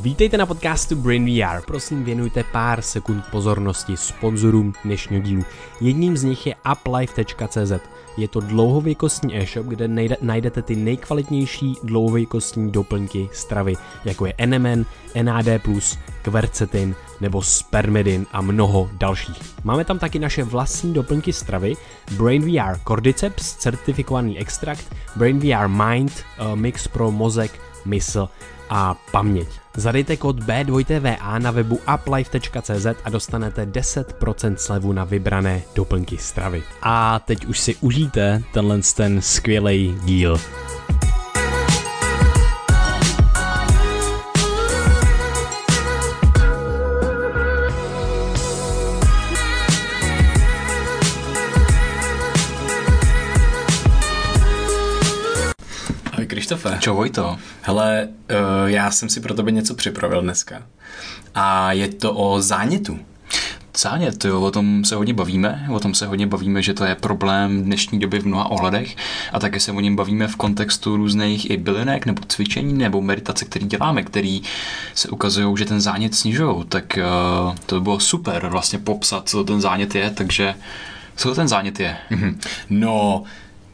Vítejte na podcastu Brain VR. Prosím, věnujte pár sekund pozornosti sponzorům dnešního dílu. Jedním z nich je uplife.cz. Je to dlouhověkostní e-shop, kde najdete ty nejkvalitnější dlouhověkostní doplňky stravy, jako je NMN, NAD+, kvercetin nebo spermidin a mnoho dalších. Máme tam taky naše vlastní doplňky stravy, Brain VR Cordyceps, certifikovaný extrakt, Brain VR Mind, uh, mix pro mozek, mysl a paměť. Zadejte kód B2TVA na webu uplife.cz a dostanete 10% slevu na vybrané doplňky stravy. A teď už si užijte tenhle ten skvělý díl. Krištofe. Čau Vojto. Hele, uh, já jsem si pro tebe něco připravil dneska. A je to o zánětu. Zánět, jo, o tom se hodně bavíme, o tom se hodně bavíme, že to je problém dnešní doby v mnoha ohledech a také se o něm bavíme v kontextu různých i bylinek nebo cvičení nebo meditace, které děláme, který se ukazují, že ten zánět snižují, tak uh, to by bylo super vlastně popsat, co ten zánět je, takže co ten zánět je? Mm-hmm. No,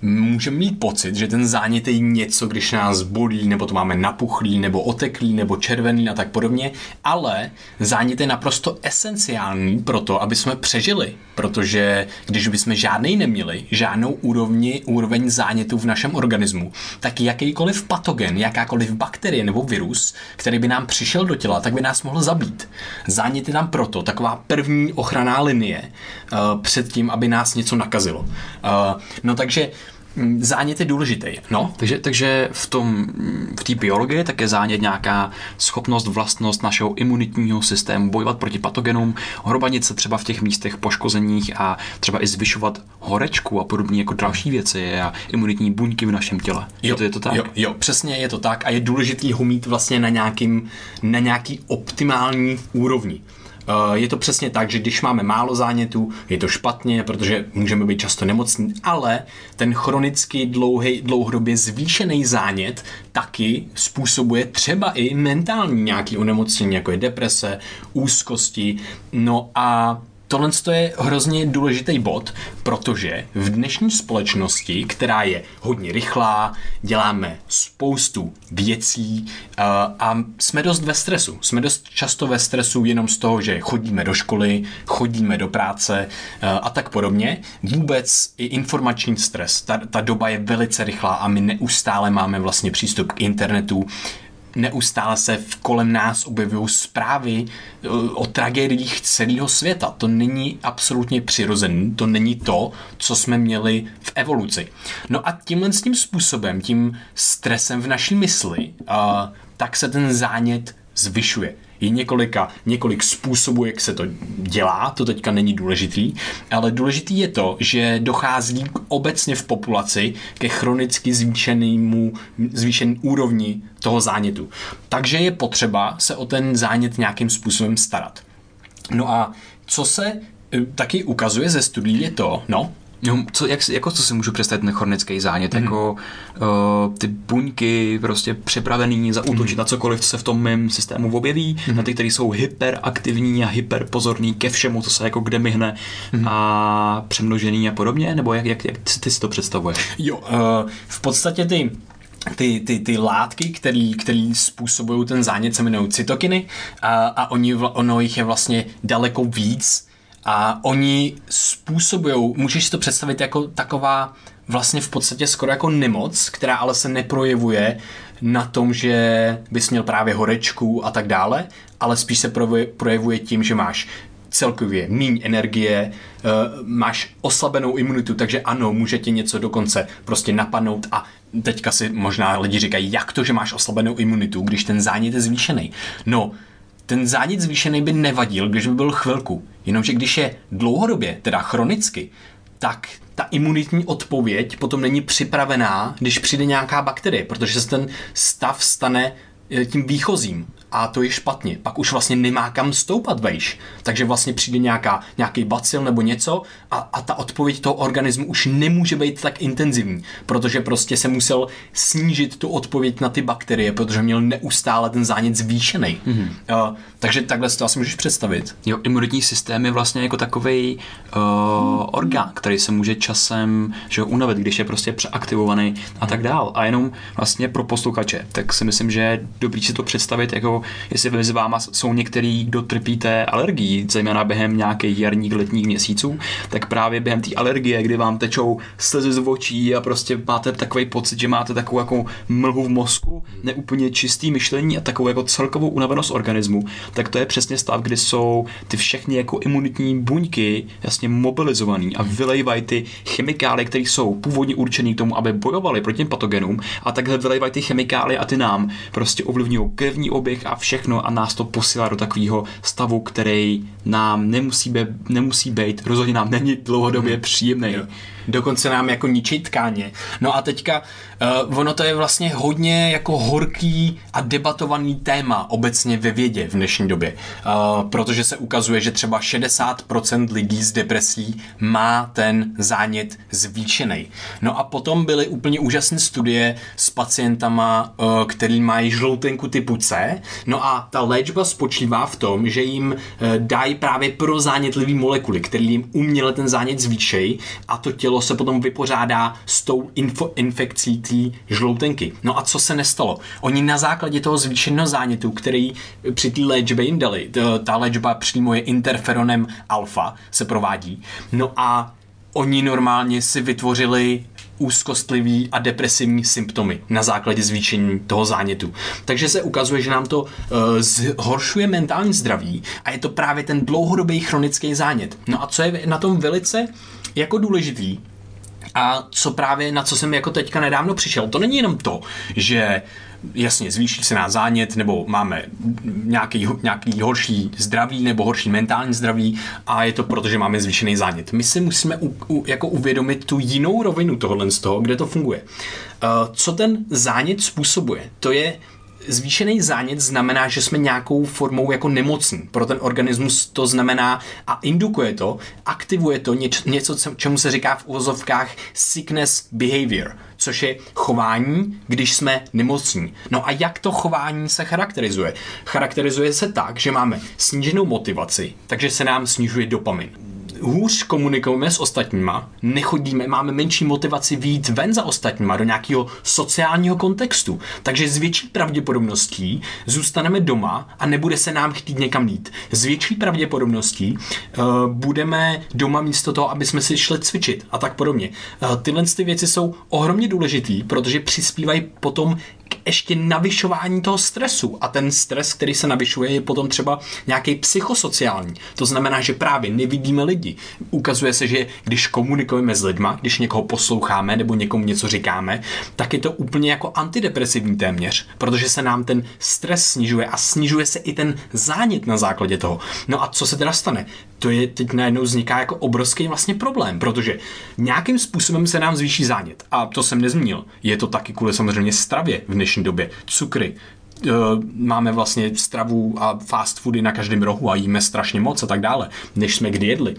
můžeme mít pocit, že ten zánět je něco, když nás bolí, nebo to máme napuchlý, nebo oteklý, nebo červený a tak podobně, ale zánět je naprosto esenciální pro to, aby jsme přežili, protože když bychom žádnej neměli, žádnou úrovni, úroveň zánětu v našem organismu, tak jakýkoliv patogen, jakákoliv bakterie nebo virus, který by nám přišel do těla, tak by nás mohl zabít. Zánět je tam proto taková první ochranná linie uh, před tím, aby nás něco nakazilo. Uh, no takže zánět je důležitý. No. Takže, takže v tom, v té biologii tak je zánět nějaká schopnost, vlastnost našeho imunitního systému bojovat proti patogenům, hrobanit se třeba v těch místech poškozeních a třeba i zvyšovat horečku a podobně jako další věci a imunitní buňky v našem těle. Jo, je, to, je to tak? Jo, jo, přesně je to tak a je důležitý ho mít vlastně na, nějakým, na nějaký optimální úrovni. Eh, je to přesně tak, že když máme málo zánětů, je to špatně, protože můžeme být často nemocní, ale ten chronický dlouhý, dlouhodobě zvýšený zánět taky způsobuje třeba i mentální nějaký onemocnění, jako je deprese, úzkosti. No a tohle je hrozně důležitý bod, protože v dnešní společnosti, která je hodně rychlá, děláme spoustu věcí uh, a jsme dost ve stresu. Jsme dost často ve stresu jenom z toho, že chodíme do školy, chodíme do práce uh, a tak podobně. Vůbec i informační stres. Ta, ta doba je velice rychlá a my neustále máme vlastně přístup k internetu, neustále se v kolem nás objevují zprávy eh, o tragédiích celého světa. To není absolutně přirozený, to není to, co jsme měli v evoluci. No a tímhle s tím způsobem, tím stresem v naší mysli, uh, tak se ten zánět zvyšuje. Je několika, několik způsobů, jak se to dělá, to teďka není důležitý, ale důležitý je to, že dochází obecně v populaci ke chronicky zvýšenému, zvýšený úrovni toho zánětu. Takže je potřeba se o ten zánět nějakým způsobem starat. No a co se eh, taky ukazuje ze studií je to, no, No, co, jak, jako co si můžu představit ten chronický zánět, mm. jako uh, ty buňky prostě připravený zaútočit mm. na cokoliv, co se v tom mém systému objeví, mm. na ty, které jsou hyperaktivní a hyperpozorní ke všemu, co se jako kde myhne mm. a přemnožený a podobně, nebo jak, jak, jak ty si to představuješ? Jo, uh, v podstatě ty ty, ty, ty látky, které způsobují ten zánět, se jmenují cytokiny a, a oni, ono jich je vlastně daleko víc, a oni způsobují, můžeš si to představit jako taková vlastně v podstatě skoro jako nemoc, která ale se neprojevuje na tom, že bys měl právě horečku a tak dále, ale spíš se projevuje tím, že máš celkově míň energie, eh, máš oslabenou imunitu, takže ano, může tě něco dokonce prostě napadnout a teďka si možná lidi říkají, jak to, že máš oslabenou imunitu, když ten zánět je zvýšený. No, ten zánět zvýšený by nevadil, když by byl chvilku. Jenomže když je dlouhodobě, teda chronicky, tak ta imunitní odpověď potom není připravená, když přijde nějaká bakterie, protože se ten stav stane eh, tím výchozím. A to je špatně. Pak už vlastně nemá kam stoupat vejš. Takže vlastně přijde nějaká, nějaký bacil nebo něco a, a ta odpověď toho organismu už nemůže být tak intenzivní, protože prostě se musel snížit tu odpověď na ty bakterie, protože měl neustále ten zánět zvýšený. Mm-hmm. Uh, takže takhle si to asi můžeš představit. Jo, imunitní systém je vlastně jako takový uh, orgán, který se může časem že unavit, když je prostě přeaktivovaný a tak dál. A jenom vlastně pro posluchače, tak si myslím, že je dobrý si to představit, jako jestli mezi váma jsou některý, kdo trpíte alergií, zejména během nějakých jarních, letních měsíců, tak právě během té alergie, kdy vám tečou slzy z očí a prostě máte takový pocit, že máte takovou jako mlhu v mozku, neúplně čistý myšlení a takovou jako celkovou unavenost organismu, tak to je přesně stav, kdy jsou ty všechny jako imunitní buňky jasně mobilizovaný a vylejvají ty chemikálie, které jsou původně určené k tomu, aby bojovali proti těm patogenům a takhle vylejvají ty chemikálie a ty nám prostě ovlivňují krevní oběh a všechno a nás to posílá do takového stavu, který nám nemusí, be, nemusí být, rozhodně nám není dlouhodobě hmm. příjemný. Jo dokonce nám jako ničit tkáně. No a teďka uh, ono to je vlastně hodně jako horký a debatovaný téma obecně ve vědě v dnešní době, uh, protože se ukazuje, že třeba 60% lidí s depresí má ten zánět zvýšený. No a potom byly úplně úžasné studie s pacientama, uh, který mají žloutenku typu C, no a ta léčba spočívá v tom, že jim uh, dají právě pro zánětlivý molekuly, který jim uměle ten zánět zvýšejí a to tělo tělo se potom vypořádá s tou info, infekcí té žloutenky. No a co se nestalo? Oni na základě toho zvýšeného zánětu, který při té léčbě jim dali, ta léčba přímo je interferonem alfa, se provádí, no a oni normálně si vytvořili úzkostlivý a depresivní symptomy na základě zvýšení toho zánětu. Takže se ukazuje, že nám to uh, zhoršuje mentální zdraví a je to právě ten dlouhodobý chronický zánět. No a co je na tom velice jako důležitý, a co právě, na co jsem jako teďka nedávno přišel, to není jenom to, že jasně, zvýší se nás zánět, nebo máme nějaký, nějaký horší zdraví, nebo horší mentální zdraví a je to proto, že máme zvýšený zánět. My si musíme u, u, jako uvědomit tu jinou rovinu tohohle z toho, kde to funguje. Uh, co ten zánět způsobuje? To je zvýšený zánět znamená, že jsme nějakou formou jako nemocní. Pro ten organismus to znamená a indukuje to, aktivuje to něč, něco, čemu se říká v uvozovkách sickness behavior, což je chování, když jsme nemocní. No a jak to chování se charakterizuje? Charakterizuje se tak, že máme sníženou motivaci, takže se nám snižuje dopamin hůř komunikujeme s ostatníma, nechodíme, máme menší motivaci výjít ven za ostatníma do nějakého sociálního kontextu. Takže s větší pravděpodobností zůstaneme doma a nebude se nám chtít někam jít. S větší pravděpodobností uh, budeme doma místo toho, aby jsme si šli cvičit a tak podobně. Uh, tyhle ty věci jsou ohromně důležitý, protože přispívají potom ještě navyšování toho stresu. A ten stres, který se navyšuje, je potom třeba nějaký psychosociální. To znamená, že právě nevidíme lidi. Ukazuje se, že když komunikujeme s lidma, když někoho posloucháme nebo někomu něco říkáme, tak je to úplně jako antidepresivní téměř, protože se nám ten stres snižuje a snižuje se i ten zánět na základě toho. No a co se teda stane? To je teď najednou vzniká jako obrovský vlastně problém, protože nějakým způsobem se nám zvýší zánět. A to jsem nezmínil. Je to taky kvůli samozřejmě stravě v dnešní době. Cukry, e, máme vlastně stravu a fast foody na každém rohu a jíme strašně moc a tak dále, než jsme kdy jedli.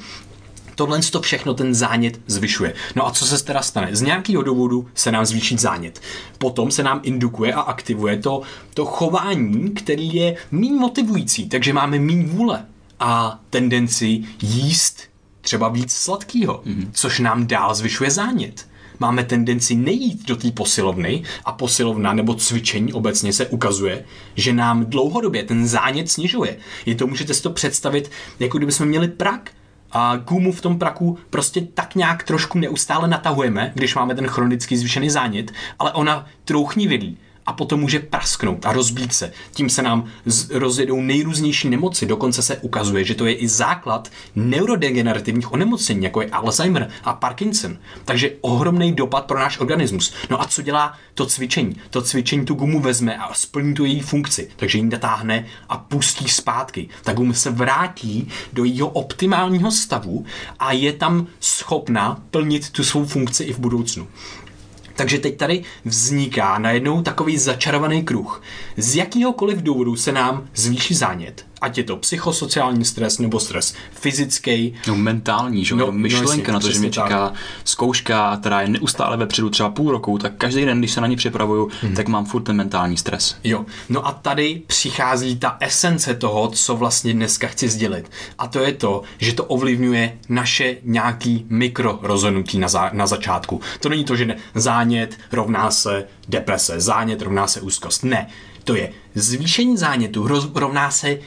Tohle to všechno ten zánět zvyšuje. No a co se teda stane? Z nějakého důvodu se nám zvýší zánět. Potom se nám indukuje a aktivuje to, to chování, který je méně motivující, takže máme méně vůle a tendenci jíst třeba víc sladkého, mm-hmm. což nám dál zvyšuje zánět máme tendenci nejít do té posilovny a posilovna nebo cvičení obecně se ukazuje, že nám dlouhodobě ten zánět snižuje. Je to, můžete si to představit, jako kdybychom měli prak a gumu v tom praku prostě tak nějak trošku neustále natahujeme, když máme ten chronický zvýšený zánět, ale ona vidí a potom může prasknout a rozbít se. Tím se nám rozjedou nejrůznější nemoci. Dokonce se ukazuje, že to je i základ neurodegenerativních onemocnění, jako je Alzheimer a Parkinson. Takže ohromný dopad pro náš organismus. No a co dělá to cvičení? To cvičení tu gumu vezme a splní tu její funkci. Takže ji natáhne a pustí zpátky. Ta guma se vrátí do jejího optimálního stavu a je tam schopna plnit tu svou funkci i v budoucnu. Takže teď tady vzniká najednou takový začarovaný kruh. Z jakýhokoliv důvodu se nám zvýší zánět ať je to psychosociální stres nebo stres fyzický. No mentální, že? No, no myšlenka no, na to, že mě čeká tak. zkouška, která je neustále vepředu třeba půl roku, tak každý den, když se na ní připravuju, hmm. tak mám furt ten mentální stres. Jo, no a tady přichází ta esence toho, co vlastně dneska chci sdělit. A to je to, že to ovlivňuje naše nějaký mikro rozhodnutí na, za, na začátku. To není to, že ne, zánět rovná se deprese, zánět rovná se úzkost. Ne, to je zvýšení zánětu rovná se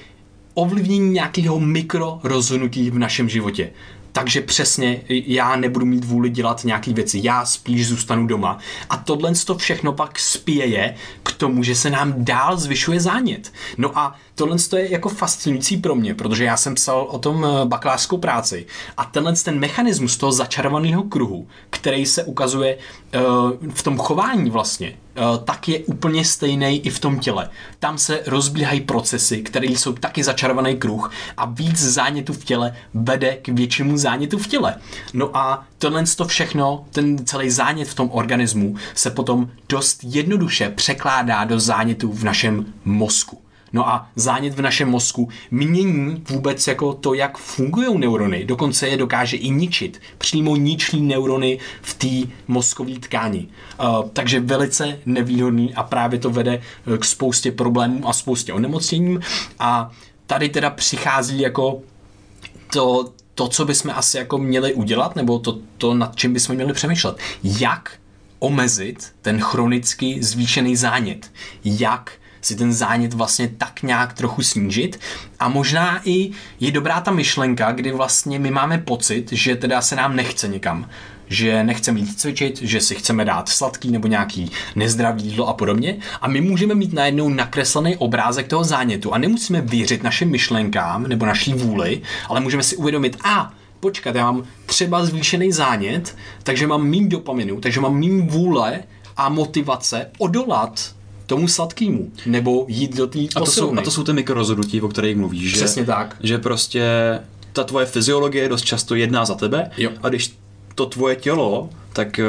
ovlivnění nějakého mikro rozhodnutí v našem životě. Takže přesně já nebudu mít vůli dělat nějaké věci, já spíš zůstanu doma. A tohle to všechno pak spěje k tomu, že se nám dál zvyšuje zánět. No a tohle je jako fascinující pro mě, protože já jsem psal o tom eh, bakalářskou práci a tenhle ten mechanismus toho začarovaného kruhu, který se ukazuje uh, v tom chování vlastně, tak je úplně stejný i v tom těle. Tam se rozbíhají procesy, které jsou taky začarovaný kruh a víc zánětu v těle vede k většímu zánětu v těle. No a tohle to všechno, ten celý zánět v tom organismu se potom dost jednoduše překládá do zánětu v našem mozku. No a zánět v našem mozku mění vůbec jako to, jak fungují neurony. Dokonce je dokáže i ničit. Přímo ničí neurony v té mozkové tkáni. Uh, takže velice nevýhodný a právě to vede eh, k spoustě problémů a spoustě onemocněním. A tady teda přichází jako to, to, co bychom asi jako měli udělat, nebo to, to nad čím bychom měli přemýšlet. Jak omezit ten chronický zvýšený zánět? Jak si ten zánět vlastně tak nějak trochu snížit. A možná i je dobrá ta myšlenka, kdy vlastně my máme pocit, že teda se nám nechce někam že nechceme jít cvičit, že si chceme dát sladký nebo nějaký nezdravý jídlo a podobně. A my můžeme mít najednou nakreslený obrázek toho zánětu a nemusíme věřit našim myšlenkám nebo naší vůli, ale můžeme si uvědomit, a počkat, já mám třeba zvýšený zánět, takže mám méně dopaminu, takže mám méně vůle a motivace odolat tomu sladkému, nebo jít do té a, to jsou, a to jsou ty mikrorozhodnutí, o kterých mluvíš, že? Přesně tak. Že prostě ta tvoje fyziologie dost často jedná za tebe jo. a když to tvoje tělo, tak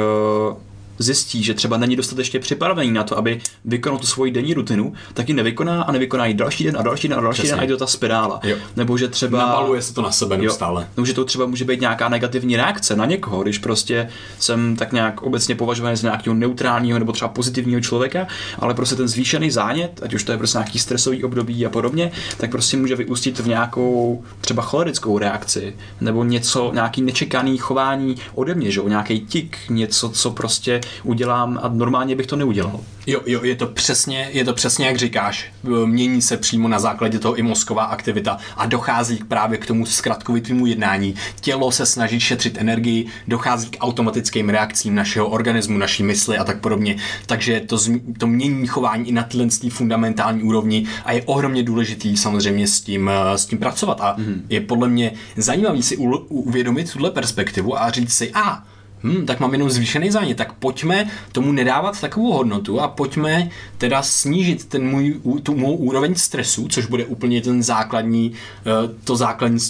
uh, zjistí, že třeba není dostatečně připravený na to, aby vykonal tu svoji denní rutinu, tak ji nevykoná a nevykoná ji další den a další den a další Přesně. den a to ta spirála. Jo. Nebo že třeba... Nabaluje se to na sebe neustále. Nebo že to třeba může být nějaká negativní reakce na někoho, když prostě jsem tak nějak obecně považovaný za nějakého neutrálního nebo třeba pozitivního člověka, ale prostě ten zvýšený zánět, ať už to je prostě nějaký stresový období a podobně, tak prostě může vyústit v nějakou třeba cholerickou reakci nebo něco, nějaký nečekaný chování ode mě, že nějaký tik, něco, co prostě udělám a normálně bych to neudělal. Jo, jo, je to přesně, je to přesně jak říkáš. Mění se přímo na základě toho i mozková aktivita a dochází právě k tomu zkratkovitému jednání. Tělo se snaží šetřit energii, dochází k automatickým reakcím našeho organismu, naší mysli a tak podobně. Takže to, to mění chování i na tyhle fundamentální úrovni a je ohromně důležitý samozřejmě s tím, s tím pracovat. A mm. je podle mě zajímavý si uvědomit tuhle perspektivu a říct si, a ah, hm, tak mám jenom zvýšený zánět, tak pojďme tomu nedávat takovou hodnotu a pojďme teda snížit ten můj, tu mou úroveň stresu, což bude úplně ten základní, eh, to základní,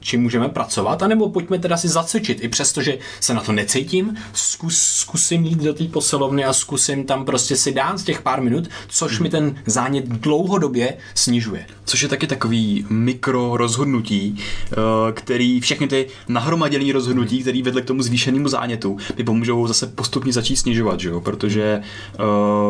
čím můžeme pracovat, anebo pojďme teda si zacvičit, i přesto, že se na to necítím, zkus, zkusím jít do té posilovny a zkusím tam prostě si dát těch pár minut, což mi ten zánět dlouhodobě snižuje. Což je taky takový mikro rozhodnutí, eh, který všechny ty nahromaděné rozhodnutí, které vedly k tomu zvýšenému zánětu, mi pomůžou zase postupně začít snižovat, že jo? protože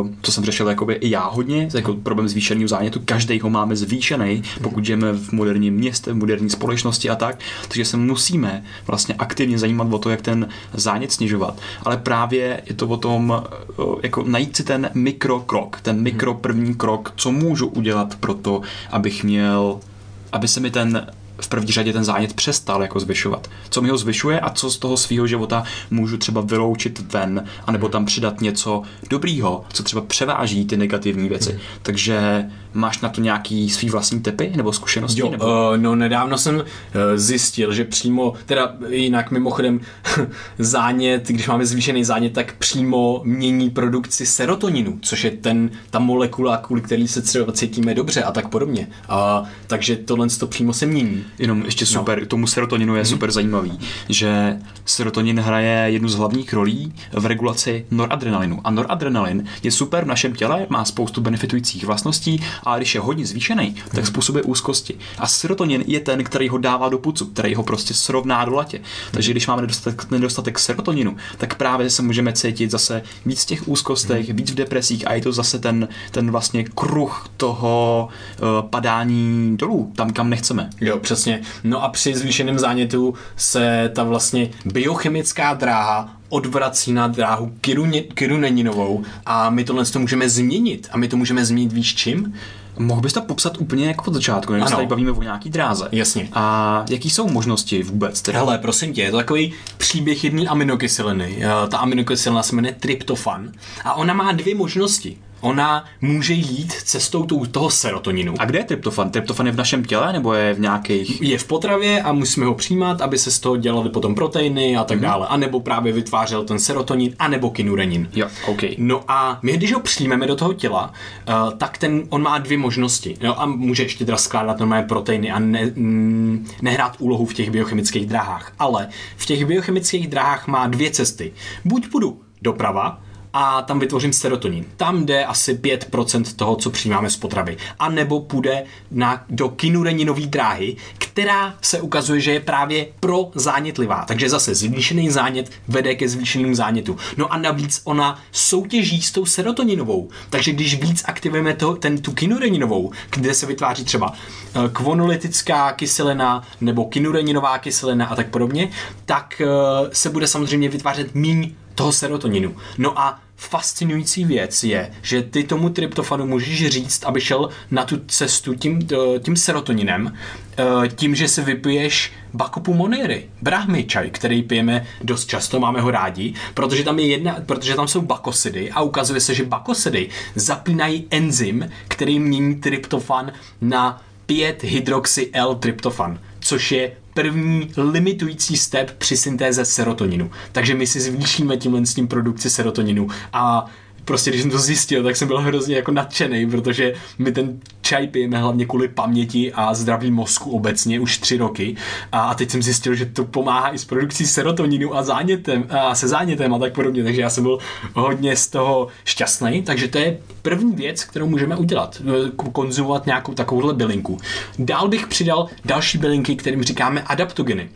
uh, to jsem řešil jakoby i já hodně, jako problém zvýšeného zánětu, každý ho máme zvýšený, pokud žijeme v moderním městě, v moderní společnosti a tak, takže se musíme vlastně aktivně zajímat o to, jak ten zánět snižovat. Ale právě je to o tom, uh, jako najít si ten mikrokrok, ten mikro první krok, co můžu udělat pro to, abych měl aby se mi ten v první řadě ten zánět přestal jako zvyšovat. Co mi ho zvyšuje a co z toho svého života můžu třeba vyloučit ven, anebo tam přidat něco dobrýho, co třeba převáží ty negativní věci. Hmm. Takže máš na to nějaký svý vlastní typy nebo zkušenosti? Jo, nebo? uh, no nedávno jsem uh, zjistil, že přímo, teda jinak mimochodem zánět, když máme zvýšený zánět, tak přímo mění produkci serotoninu, což je ten, ta molekula, kvůli který se třeba cítíme dobře a tak podobně. Uh, takže tohle to přímo se mění. Jenom ještě super, no. tomu serotoninu je mm-hmm. super zajímavý, že serotonin hraje jednu z hlavních rolí v regulaci noradrenalinu. A noradrenalin je super v našem těle, má spoustu benefitujících vlastností, a když je hodně zvýšený, tak způsobuje úzkosti. A serotonin je ten, který ho dává do pucu, který ho prostě srovná do latě. Takže když máme nedostatek, nedostatek serotoninu, tak právě se můžeme cítit zase víc v těch úzkostech, víc v depresích a je to zase ten, ten vlastně kruh toho uh, padání dolů, tam kam nechceme. Jo, přesně. No a při zvýšeném zánětu se ta vlastně biochemická dráha odvrací na dráhu kiruneninovou a my tohle to můžeme změnit. A my to můžeme změnit víš čím? Mohl bys to popsat úplně jako od začátku, když se tady bavíme o nějaký dráze. Jasně. A jaký jsou možnosti vůbec? Teda? Hele, prosím tě, je to takový příběh jedné aminokyseliny. Eh, ta aminokyselina se jmenuje tryptofan a ona má dvě možnosti ona může jít cestou toho serotoninu. A kde je tryptofan? Tryptofan je v našem těle nebo je v nějakých... Je v potravě a musíme ho přijímat, aby se z toho dělaly potom proteiny a tak mm-hmm. dále. A nebo právě vytvářel ten serotonin, a nebo kinurenin. Jo, OK. No a my, když ho přijmeme do toho těla, uh, tak ten, on má dvě možnosti. Jo, a může ještě teda skládat normálně proteiny a ne, mm, nehrát úlohu v těch biochemických dráhách. Ale v těch biochemických dráhách má dvě cesty. Buď půjdu doprava, a tam vytvořím serotonin. Tam jde asi 5% toho, co přijímáme z potravy. A nebo půjde na, do kinureninové dráhy, která se ukazuje, že je právě pro zánětlivá. Takže zase zvýšený zánět vede ke zvýšenému zánětu. No a navíc ona soutěží s tou serotoninovou. Takže když víc aktivujeme to, ten, tu kinureninovou, kde se vytváří třeba eh, kvonolytická kyselina nebo kinureninová kyselina a tak podobně, tak eh, se bude samozřejmě vytvářet méně toho serotoninu. No a fascinující věc je, že ty tomu tryptofanu můžeš říct, aby šel na tu cestu tím, eh, tím serotoninem, eh, tím, že si vypiješ bakopu moniry, brahmy čaj, který pijeme dost často, máme ho rádi, protože tam je jedna, protože tam jsou bakosidy a ukazuje se, že bakosidy zapínají enzym, který mění tryptofan na 5 hydroxy L-tryptofan, což je první limitující step při syntéze serotoninu. Takže my si zvýšíme tímhle s tím produkci serotoninu a prostě když jsem to zjistil, tak jsem byl hrozně jako nadšený, protože my ten čaj pijeme hlavně kvůli paměti a zdraví mozku obecně už tři roky. A, a teď jsem zjistil, že to pomáhá i s produkcí serotoninu a zánětem a se zánětem a tak podobně, takže já jsem byl hodně z toho šťastný, takže to je první věc, kterou můžeme udělat, konzumovat nějakou takovouhle bylinku. Dál bych přidal další bylinky, kterým říkáme adaptogeny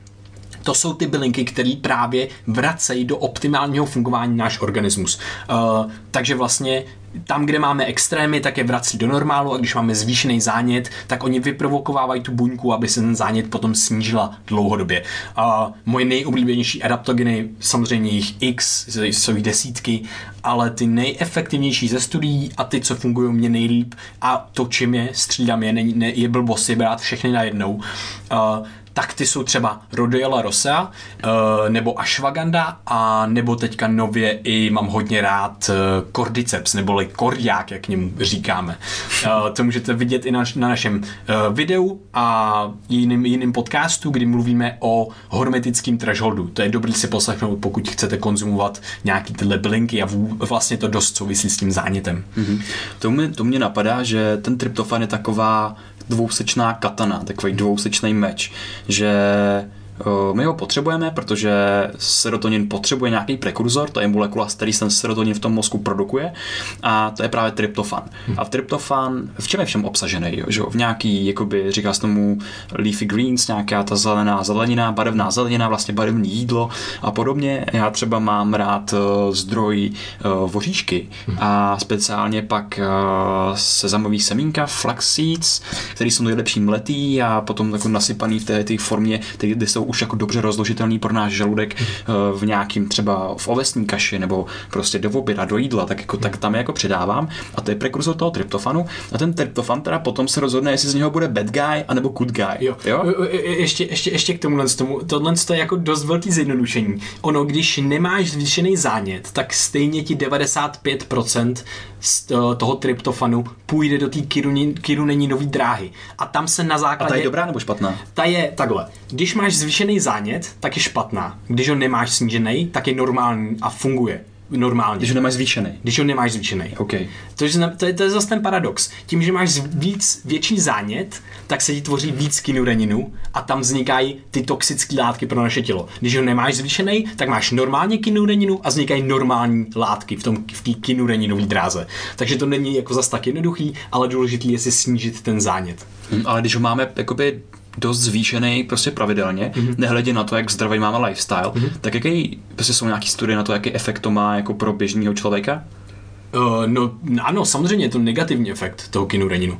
to jsou ty bylinky, které právě vracejí do optimálního fungování náš organismus. Uh, takže vlastně tam, kde máme extrémy, tak je vrací do normálu a když máme zvýšený zánět, tak oni vyprovokovávají tu buňku, aby se ten zánět potom snížila dlouhodobě. A moje nejoblíbenější adaptogeny, samozřejmě jich x, jsou jich desítky, ale ty nejefektivnější ze studií a ty, co fungují mě nejlíp a to, čím je, střídám je, ne, ne, je blbost je brát všechny najednou, uh, tak ty jsou třeba Rhodiola rosea, uh, nebo ashwagandha, a nebo teďka nově i mám hodně rád uh, cordyceps, neboli kordiák, jak k němu říkáme. Uh, to můžete vidět i na, na našem videu a jiným, jiným podcastu, kdy mluvíme o hormetickém thresholdu. To je dobrý si poslechnout, pokud chcete konzumovat nějaký tyhle bylinky a vlastně to dost souvisí s tím zánětem. Mm-hmm. To, mě, to mě napadá, že ten tryptofan je taková dvousečná katana, takový dvousečný meč, že my ho potřebujeme, protože serotonin potřebuje nějaký prekurzor, to je molekula, který ten serotonin v tom mozku produkuje a to je právě tryptofan. A v tryptofan, v čem je všem obsažený? Že v nějaký, jakoby, říká se tomu leafy greens, nějaká ta zelená zelenina, barevná zelenina, vlastně barevné jídlo a podobně. Já třeba mám rád uh, zdroj uh, voříšky a speciálně pak sezamový semínka, flax seeds, který jsou nejlepší mletý a potom jako nasypaný v té, té formě, kde jsou jsou už jako dobře rozložitelný pro náš žaludek eh, v nějakým třeba v ovesní kaši nebo prostě do oběda, do jídla, tak, jako, tak tam je jako přidávám a to je prekurzor toho tryptofanu a ten tryptofan teda potom se rozhodne, jestli z něho bude bad guy anebo good guy. Jo. jo? Ještě, ještě, ještě k tomuhle tomu. Tohle je jako dost velký zjednodušení. Ono, když nemáš zvýšený zánět, tak stejně ti 95% z toho tryptofanu půjde do té kiruneninové dráhy. A tam se na základě... A ta je dobrá nebo špatná? Ta je takhle. Když máš zvýšený zánět, tak je špatná. Když ho nemáš snížený, tak je normální a funguje normálně. Když ho nemáš zvýšený. Když ho nemáš zvýšený. Okay. To, je, to, je, to je zase ten paradox. Tím, že máš víc, větší zánět, tak se ti tvoří víc kinureninu a tam vznikají ty toxické látky pro naše tělo. Když ho nemáš zvýšený, tak máš normálně kinureninu a vznikají normální látky v tom v té kinureninové dráze. Takže to není jako zas tak jednoduchý, ale důležitý je si snížit ten zánět. Hmm, ale když ho máme jakoby dost zvýšený prostě pravidelně, mm-hmm. nehledě na to, jak zdravý máme lifestyle, mm-hmm. tak jaký, prostě jsou nějaký studie na to, jaký efekt to má jako pro běžného člověka? Uh, no ano, samozřejmě je to negativní efekt toho kinureninu.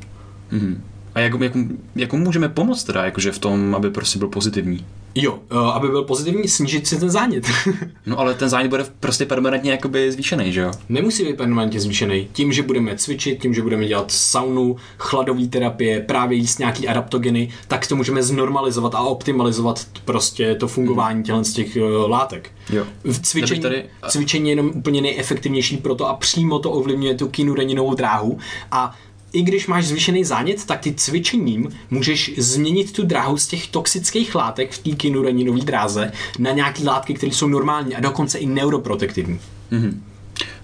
Mm-hmm. A jak, jak, jak můžeme pomoct teda, jakože v tom, aby prostě byl pozitivní? Jo, eh, aby byl pozitivní, snížit si ten zánět. no ale ten zánět bude prostě permanentně jakoby zvýšený, že jo? Nemusí být permanentně zvýšený. Tím, že budeme cvičit, tím, že budeme dělat saunu, chladové terapie, právě jíst nějaký adaptogeny, tak to můžeme znormalizovat a optimalizovat prostě to fungování těchto z těch uh, látek. Jo. V cvičení, tady... cvičení je jenom úplně nejefektivnější pro to a přímo to ovlivňuje tu kinureninovou dráhu a i když máš zvýšený zánět, tak ty cvičením můžeš změnit tu dráhu z těch toxických látek v té kinureninové dráze na nějaké látky, které jsou normální a dokonce i neuroprotektivní. Mm-hmm.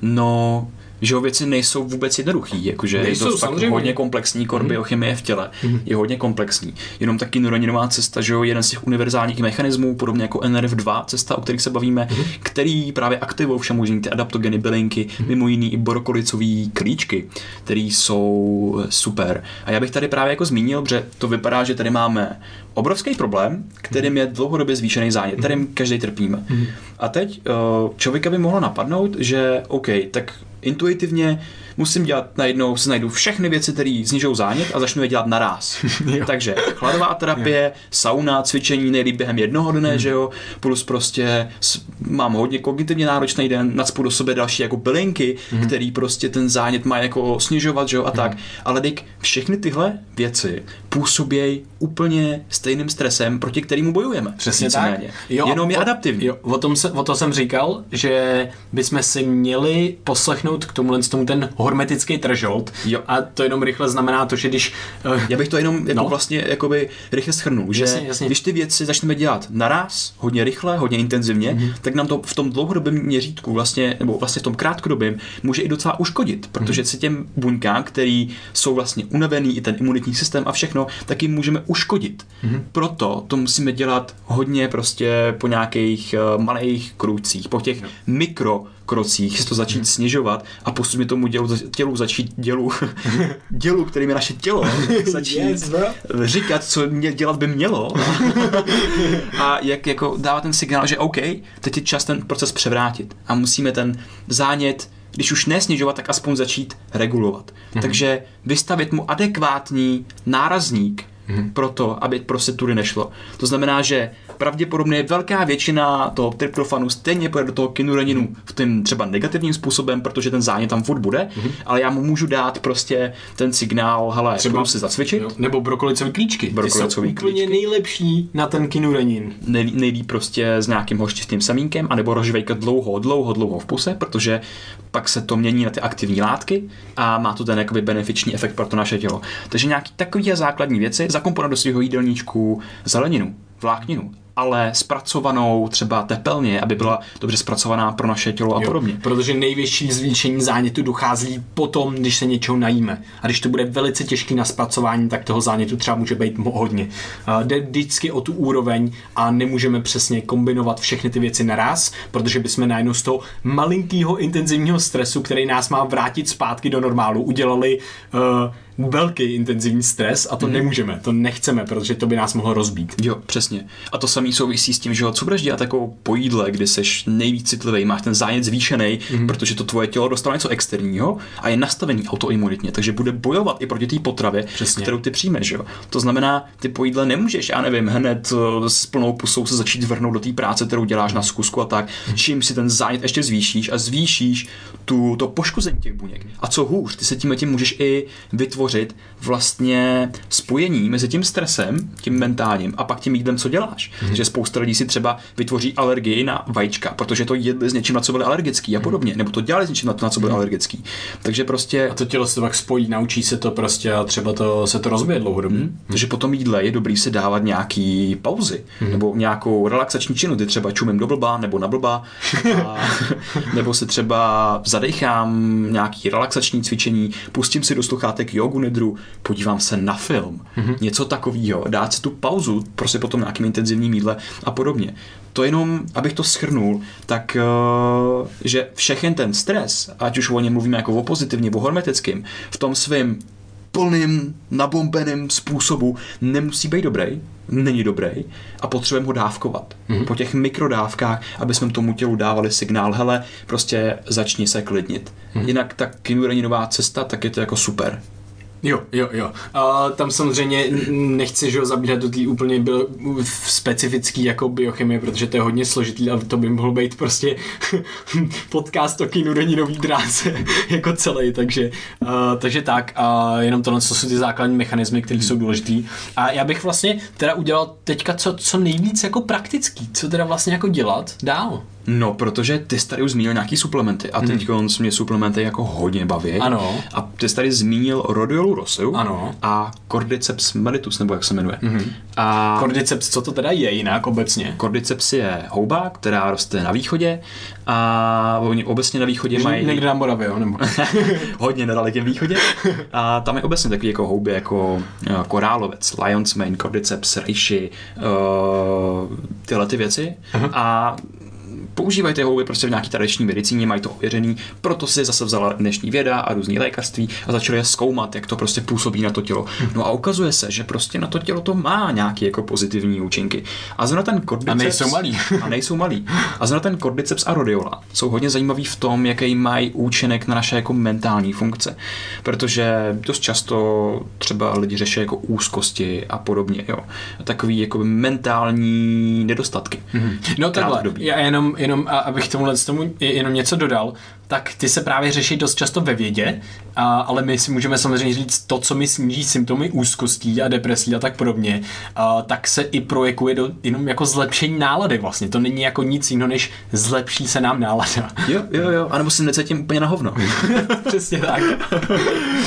No, že věci nejsou vůbec jednoduchý, jakože nejsou, je to fakt hodně komplexní kor mm-hmm. biochemie v těle, mm-hmm. je hodně komplexní. Jenom taky neuroninová cesta, že jo, jeden z těch univerzálních mechanismů, podobně jako NRF2 cesta, o kterých se bavíme, mm-hmm. který právě aktivují všemožný ty adaptogeny bylinky, mm-hmm. mimo jiný i borokolicový klíčky, které jsou super. A já bych tady právě jako zmínil, že to vypadá, že tady máme obrovský problém, kterým je dlouhodobě zvýšený zánět, kterým každý trpíme. A teď eh, člověka by mohlo napadnout, že OK, tak intuitivně musím dělat najednou, si najdu všechny věci, které snižují zánět a začnu je dělat naraz. Takže chladová terapie, sauna, cvičení nejlíp během jednoho dne, hmm. že jo, plus prostě mám hodně kognitivně náročný den, nadspu do sebe další jako bylinky, hmm. který prostě ten zánět má jako snižovat, že jo, a hmm. tak. Ale dik, všechny tyhle věci působí úplně stejným stresem, proti kterému bojujeme. Přesně tak. Jo, Jenom je o, adaptivní. Jo, o, tom se, o to jsem říkal, že bychom si měli poslechnout k tomuhle tomu ten hormetický threshold. Jo. A to jenom rychle znamená to, že když... Uh, Já bych to jenom jako no. vlastně jakoby rychle schrnul, že jasně, jasně. když ty věci začneme dělat naraz, hodně rychle, hodně intenzivně, mm-hmm. tak nám to v tom dlouhodobém měřítku vlastně, nebo vlastně v tom krátkodobém může i docela uškodit, protože mm-hmm. se těm buňkám, který jsou vlastně unavený, i ten imunitní systém a všechno, tak jim můžeme uškodit. Mm-hmm. Proto to musíme dělat hodně prostě po nějakých uh, malých krůcích, po těch no. mikro krocích to začít hmm. snižovat a postupně tomu dělu, tělu začít dělu, dělu, kterým je naše tělo, začít yes, říkat, co mě dělat by mělo a jak jako dávat ten signál, že OK, teď je čas ten proces převrátit a musíme ten zánět když už nesnižovat, tak aspoň začít regulovat. Mm-hmm. Takže vystavit mu adekvátní nárazník mm-hmm. pro to, aby prostě tudy nešlo. To znamená, že pravděpodobně velká většina toho tryptofanu stejně pojede do toho kinureninu v tím třeba negativním způsobem, protože ten zánět tam furt bude, mm-hmm. ale já mu můžu dát prostě ten signál, hele, třeba si zacvičit. Jo. Nebo brokolicové klíčky. Brokolicové klíčky. úplně nejlepší na ten kinurenin. Nej, nejlíp prostě s nějakým hořčitým semínkem, anebo rožvejkat dlouho, dlouho, dlouho v puse, protože pak se to mění na ty aktivní látky a má to ten jakoby benefiční efekt pro to naše tělo. Takže nějaký takový základní věci zakomponovat do svého jídelníčku zeleninu, vlákninu, ale zpracovanou třeba tepelně, aby byla dobře zpracovaná pro naše tělo a jo, podobně. Protože největší zvýšení zánětu dochází potom, když se něčeho najíme. A když to bude velice těžký na zpracování, tak toho zánětu třeba může být hodně. Jde vždycky o tu úroveň a nemůžeme přesně kombinovat všechny ty věci naraz, protože bychom najednou z toho malinkého intenzivního stresu, který nás má vrátit zpátky do normálu, udělali uh, velký intenzivní stres a to mm. nemůžeme, to nechceme, protože to by nás mohlo rozbít. Jo, přesně. A to samý souvisí s tím, že co budeš dělat jako po jídle, kdy seš nejvíc citlivý, máš ten zánět zvýšený, mm-hmm. protože to tvoje tělo dostalo něco externího a je nastavený autoimunitně, takže bude bojovat i proti té potravě, Přesně. kterou ty přijmeš. Jo. To znamená, ty po jídle nemůžeš, já nevím, hned eh, s plnou pusou se začít vrhnout do té práce, kterou děláš na zkusku a tak, čím si ten zánět ještě zvýšíš a zvýšíš tu, to poškození těch buněk. A co hůř, ty se tím tím můžeš i vytvořit vlastně spojení mezi tím stresem, tím mentálním a pak tím jídlem, co děláš. Mhm. Že spousta lidí si třeba vytvoří alergii na vajíčka, protože to jedli s něčím, na co byli alergický a podobně, nebo to dělali s něčím, na co byli alergický. Takže prostě Mhm. A to tělo se to pak spojí, naučí se to prostě a třeba to, se to rozbije dlouhodobě. Hmm. Takže po tom jídle je dobrý si dávat nějaký pauzy hmm. nebo nějakou relaxační činu, kdy třeba čumím do blba nebo na blba, a, nebo si třeba zadechám nějaký relaxační cvičení, pustím si do sluchátek jogu nidru, podívám se na film, hmm. něco takového, dát si tu pauzu, prostě potom nějakým intenzivním jídle a podobně. To jenom, abych to schrnul, tak uh, že všechen ten stres, ať už o něm mluvíme jako o pozitivně, o hormetickým, v tom svým plným, nabombeným způsobu nemusí být dobrý, není dobrý a potřebujeme ho dávkovat. Mm-hmm. Po těch mikrodávkách, aby jsme tomu tělu dávali signál, hele, prostě začni se klidnit. Mm-hmm. Jinak ta kinureninová cesta, tak je to jako super. Jo, jo, jo. A tam samozřejmě nechci, že ho zabíhat do té úplně bio, specifický jako biochemie, protože to je hodně složitý, ale to by mohl být prostě podcast o kinureninový dráze jako celý, takže, uh, takže tak, a jenom tohle, co jsou ty základní mechanismy, které jsou důležitý. A já bych vlastně teda udělal teďka co, co nejvíc jako praktický, co teda vlastně jako dělat dál. No, protože ty jsi tady už zmínil nějaký suplementy a teď hmm. mě suplementy jako hodně baví. Ano. A ty jsi tady zmínil rodiolu roseu Ano. a cordyceps mellitus, nebo jak se jmenuje. Hmm. A Cordyceps, co to teda je jinak obecně? Cordyceps je houba, která roste na východě a oni obecně na východě mají Někde na Moravě, jo? Nebo... hodně na dalekém východě a tam je obecně takový jako houby jako eh, korálovec, lion's mane, cordyceps, reishi, uh, tyhle ty věci a používají ty houby prostě v nějaký tradiční medicíně, mají to ověřený, proto si zase vzala dnešní věda a různý lékařství a začali je zkoumat, jak to prostě působí na to tělo. No a ukazuje se, že prostě na to tělo to má nějaké jako pozitivní účinky. A zrovna ten cordyceps... A nejsou malý. a nejsou malý. A zrovna ten cordyceps a rhodiola jsou hodně zajímavý v tom, jaký mají účinek na naše jako mentální funkce. Protože dost často třeba lidi řeší jako úzkosti a podobně, jo. Takový jako mentální nedostatky. No takhle, já jenom, jenom a abych tomuhle tomu jenom něco dodal, tak ty se právě řeší dost často ve vědě, a, ale my si můžeme samozřejmě říct to, co mi sníží symptomy úzkostí a depresí a tak podobně, a, tak se i projekuje do jenom jako zlepšení nálady vlastně. To není jako nic jiného, než zlepší se nám nálada. Jo, jo, jo. A nebo si necítím úplně na hovno. Přesně tak.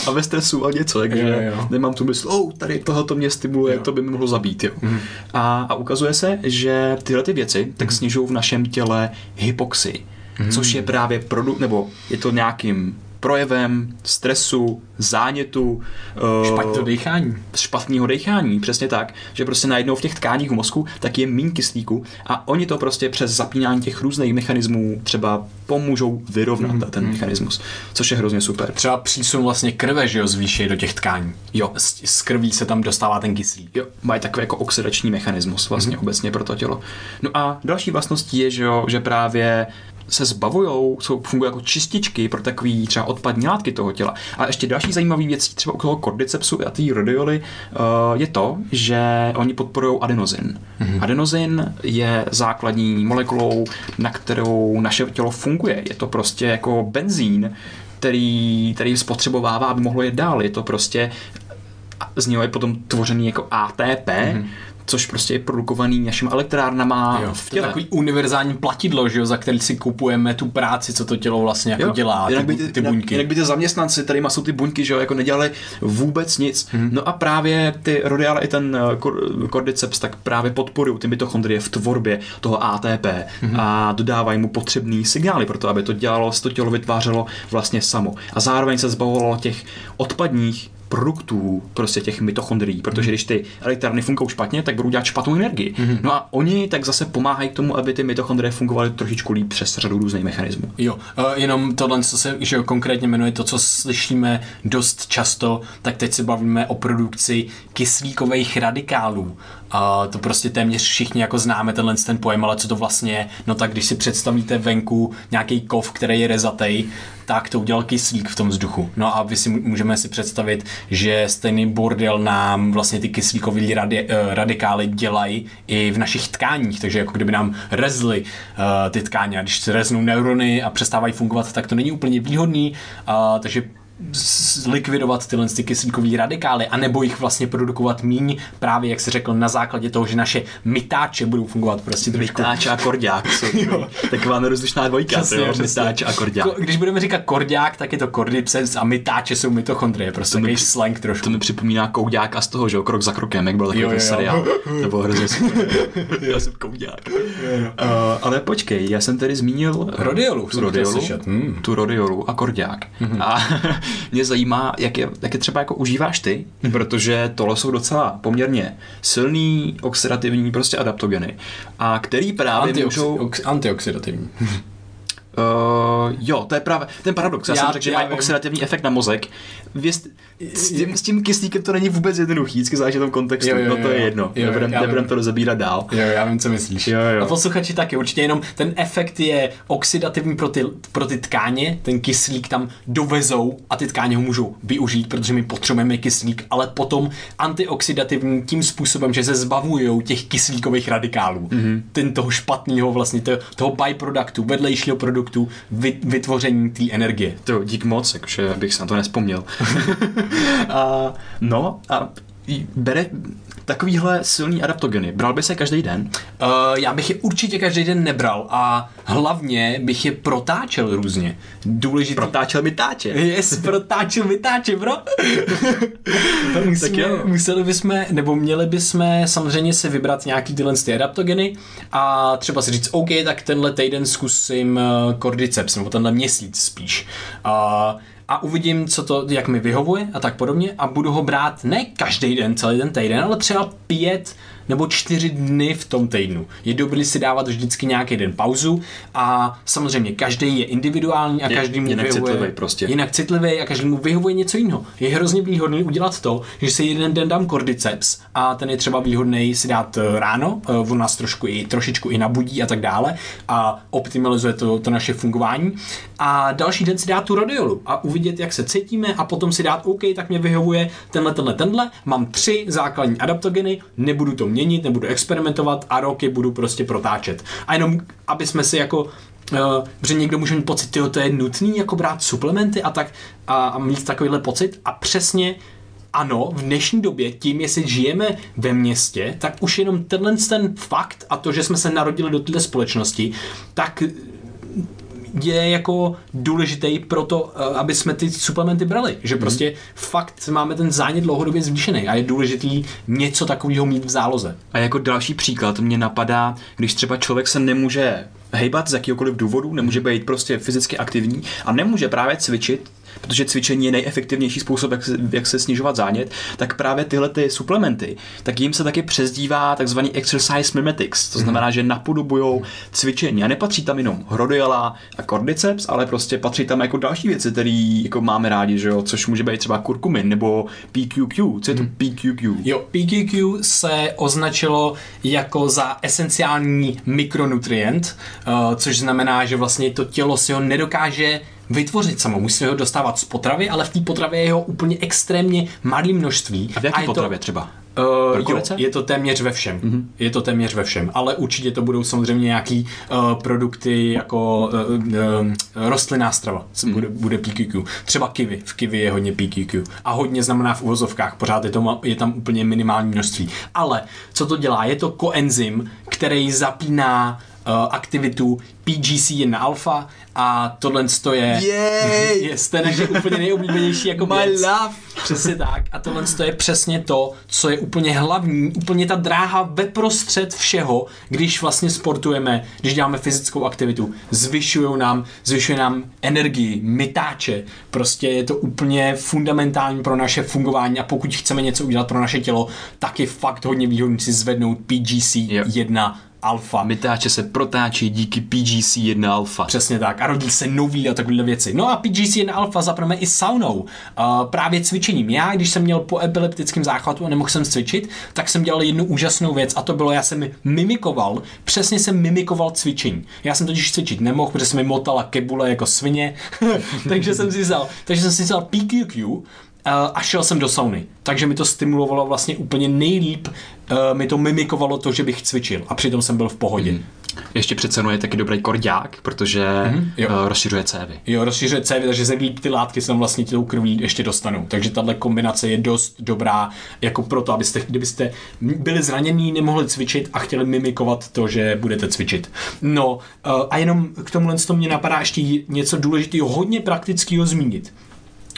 a ve stresu a něco, takže Jo, jo. nemám tu mysl, oh, tady tohoto mě stimuluje, to by mi mohlo zabít. Jo. Mhm. A, a ukazuje se, že tyhle ty věci tak snižují v našem těle hypoxii, Mhm. což je právě produkt, nebo je to nějakým projevem stresu, zánětu, eh, Špatně dechání. špatného dechání, přesně tak, že prostě najednou v těch tkáních v mozku tak je méně kyslíku a oni to prostě přes zapínání těch různých mechanismů třeba pomůžou vyrovnat mm, ten mechanismus, což je hrozně super. Třeba přísun vlastně krve, že jo, zvýší do těch tkání. Jo. Z, z krví se tam dostává ten kyslík. Jo, mají takový jako oxidační mechanismus vlastně mm. obecně pro to tělo. No a další vlastností je, že, jo, že právě se zbavujou, jsou, fungují jako čističky pro takový třeba odpadní látky toho těla. A ještě další zajímavý věcí třeba u toho cordycepsu a té rhodioly uh, je to, že oni podporují adenozin. Mm-hmm. Adenozin je základní molekulou, na kterou naše tělo funguje. Je to prostě jako benzín, který, který spotřebovává, aby mohlo jet dál. Je to prostě z něho je potom tvořený jako ATP, mm-hmm. Což prostě je produkovaný našimi elektrárnama Jo, v to je těle. takový univerzální platidlo, že jo, za který si kupujeme tu práci, co to tělo vlastně jako dělá, jinak, by ty, ty jinak, buňky. jinak by ty zaměstnanci, tady jsou ty buňky, že jo, jako nedělali vůbec nic. Hmm. No a právě ty rodiály i ten eh, kor- cordyceps tak právě podporují ty mitochondrie v tvorbě toho ATP hmm. a dodávají mu potřebný signály pro to, aby to dělalo, to tělo vytvářelo vlastně samo. A zároveň se zbavovalo těch odpadních produktů prostě těch mitochondrií, protože když ty elektrárny fungují špatně, tak budou dělat špatnou energii. No a oni tak zase pomáhají k tomu, aby ty mitochondrie fungovaly trošičku líp přes řadu různých mechanismů. Jo, uh, jenom tohle, co se že jo, konkrétně jmenuje to, co slyšíme dost často, tak teď se bavíme o produkci kyslíkových radikálů. To prostě téměř všichni jako známe tenhle ten pojem, ale co to vlastně je? No tak když si představíte venku nějaký kov, který je rezatý, tak to udělal kyslík v tom vzduchu. No a vy si můžeme si představit, že stejný bordel nám vlastně ty kyslíkové radi, uh, radikály dělají i v našich tkáních, takže jako kdyby nám rezly uh, ty tkáně a když se reznou neurony a přestávají fungovat, tak to není úplně výhodný, takže zlikvidovat tyhle ty kyslíkové radikály, anebo jich vlastně produkovat míň, právě jak se řekl, na základě toho, že naše mytáče budou fungovat prostě trošku. Mytáč a kordiák jsou taková nerozlišná dvojka, přesně, jo, mytáč a kordiák. Když budeme říkat kordiák, tak je to kordyceps a mytáče jsou mitochondrie, prostě to mi, slang trošku. To mi připomíná kouďák a z toho, že jo, krok za krokem, jak byl takový jo, jo. seriál. To bylo hrozně Já jsem kouďák. Uh, ale počkej, já jsem tady zmínil rodiolu, tu rodiolu, hmm. tu rodiolu a kordiák. Mm-hmm. A mě zajímá, jak je, jak je třeba jako užíváš ty, mm-hmm. protože tohle jsou docela poměrně silný, oxidativní prostě adaptogeny, a který právě Antioxi- můžou... Ox- antioxidativní. Uh, jo, to je právě ten paradox. Já, já jsem řekl, že mají oxidativní efekt na mozek. Věst, s, tím, s tím kyslíkem to není vůbec jednoduchý, vždycky záleží na tom kontextu, jo, jo, no to je jedno. Jo, nebudem, nebudem to rozebírat dál. Jo, já vím, co myslíš. Jo, jo. A posluchači taky, určitě jenom ten efekt je oxidativní pro ty, pro ty tkáně, ten kyslík tam dovezou a ty tkáně ho můžou využít, protože my potřebujeme kyslík, ale potom antioxidativní tím způsobem, že se zbavují těch kyslíkových radikálů. Mm-hmm. Ten toho špatného vlastně, toho, toho byproduktu, vedlejšího produktu, vytvoření té energie. To dík moc, jakože bych se na to nespomněl. a, no a bere takovýhle silný adaptogeny. Bral by se každý den? Uh, já bych je určitě každý den nebral a hlavně bych je protáčel různě. Důležitý... Protáčel mytáče. Yes, protáčel mytáče, bro. musíme, tak jo. Museli bychom, nebo měli bychom samozřejmě si vybrat nějaký tyhle ty adaptogeny a třeba si říct, OK, tak tenhle týden zkusím cordyceps, nebo tenhle měsíc spíš. Uh, a uvidím, co to, jak mi vyhovuje a tak podobně a budu ho brát ne každý den, celý den týden, ale třeba pět nebo čtyři dny v tom týdnu. Je dobrý si dávat vždycky nějaký den pauzu a samozřejmě každý je individuální a každý mu jinak vyhovuje, citlivý prostě. jinak citlivý a každý mu vyhovuje něco jiného. Je hrozně výhodný udělat to, že si jeden den dám cordyceps a ten je třeba výhodný si dát eh, ráno, eh, on nás trošku i, trošičku i nabudí a tak dále a optimalizuje to, to naše fungování a další den si dát tu radiolu a uvidět, jak se cítíme a potom si dát OK, tak mě vyhovuje tenhle, tenhle, tenhle, mám tři základní adaptogeny, nebudu to měnit, nebudu experimentovat a roky budu prostě protáčet. A jenom, aby jsme si jako Uh, že někdo může mít pocit, že to je nutný jako brát suplementy a tak a, a mít takovýhle pocit a přesně ano, v dnešní době, tím, jestli žijeme ve městě, tak už jenom tenhle ten fakt a to, že jsme se narodili do této společnosti, tak je jako důležitý pro to, eh, aby jsme ty suplementy brali. Že prostě mm. fakt máme ten zánět dlouhodobě zvýšený a je důležitý něco takového mít v záloze. A jako další příklad mě napadá, když třeba člověk se nemůže hejbat z jakýkoliv důvodu, nemůže být prostě fyzicky aktivní a nemůže právě cvičit, protože cvičení je nejefektivnější způsob, jak se, jak se snižovat zánět, tak právě tyhle ty suplementy, tak jim se taky přezdívá takzvaný exercise mimetics, to znamená, že napodobují cvičení. A nepatří tam jenom hrodiola a cordyceps, ale prostě patří tam jako další věci, které jako máme rádi, že jo, což může být třeba kurkumin nebo PQQ. Co je to PQQ? Jo, PQQ se označilo jako za esenciální mikronutrient, uh, což znamená, že vlastně to tělo si ho nedokáže vytvořit samo. Musí ho dostávat z potravy, ale v té potravě je ho úplně extrémně malé množství. A v jaké potravě to, třeba? Uh, jo, je to téměř ve všem. Mm-hmm. Je to téměř ve všem. Ale určitě to budou samozřejmě nějaký uh, produkty jako uh, uh, rostlinná strava. Mm-hmm. Bude, bude PQQ. Třeba kiwi. V kiwi je hodně PQQ. A hodně znamená v uvozovkách. Pořád je, to, je tam úplně minimální množství. Ale co to dělá? Je to koenzym, který zapíná aktivitu PGC1 alfa a tohle to je, Yay! je je naše úplně nejoblíbenější jako My věc. love. Přesně tak. A tohle to je přesně to, co je úplně hlavní, úplně ta dráha ve prostřed všeho, když vlastně sportujeme, když děláme fyzickou aktivitu. Zvyšují nám, zvyšuje nám energii, mytáče. Prostě je to úplně fundamentální pro naše fungování a pokud chceme něco udělat pro naše tělo, tak je fakt hodně výhodný si zvednout PGC Jo. 1 alfa. Mytáče se protáčí díky PGC1 alfa. Přesně tak. A rodí se nový a takovéhle věci. No a PGC1 alfa zaprvé i saunou. Uh, právě cvičením. Já, když jsem měl po epileptickém záchvatu a nemohl jsem cvičit, tak jsem dělal jednu úžasnou věc a to bylo, já jsem mimikoval, přesně jsem mimikoval cvičení. Já jsem totiž cvičit nemohl, protože se mi motala kebule jako svině, takže jsem si vzal, takže jsem si vzal PQQ, a šel jsem do sauny. Takže mi to stimulovalo vlastně úplně nejlíp, uh, mi to mimikovalo to, že bych cvičil a přitom jsem byl v pohodě. Mm. Ještě přece je taky dobrý korďák, protože jo. uh, rozšiřuje cévy. Jo, rozšiřuje cévy, takže se líp ty látky se tam vlastně tou krví ještě dostanou. Takže tahle kombinace je dost dobrá jako proto, abyste, kdybyste byli zranění, nemohli cvičit a chtěli mimikovat to, že budete cvičit. No eh, a jenom k tomuhle to mě napadá ještě něco důležitého, hodně praktického zmínit.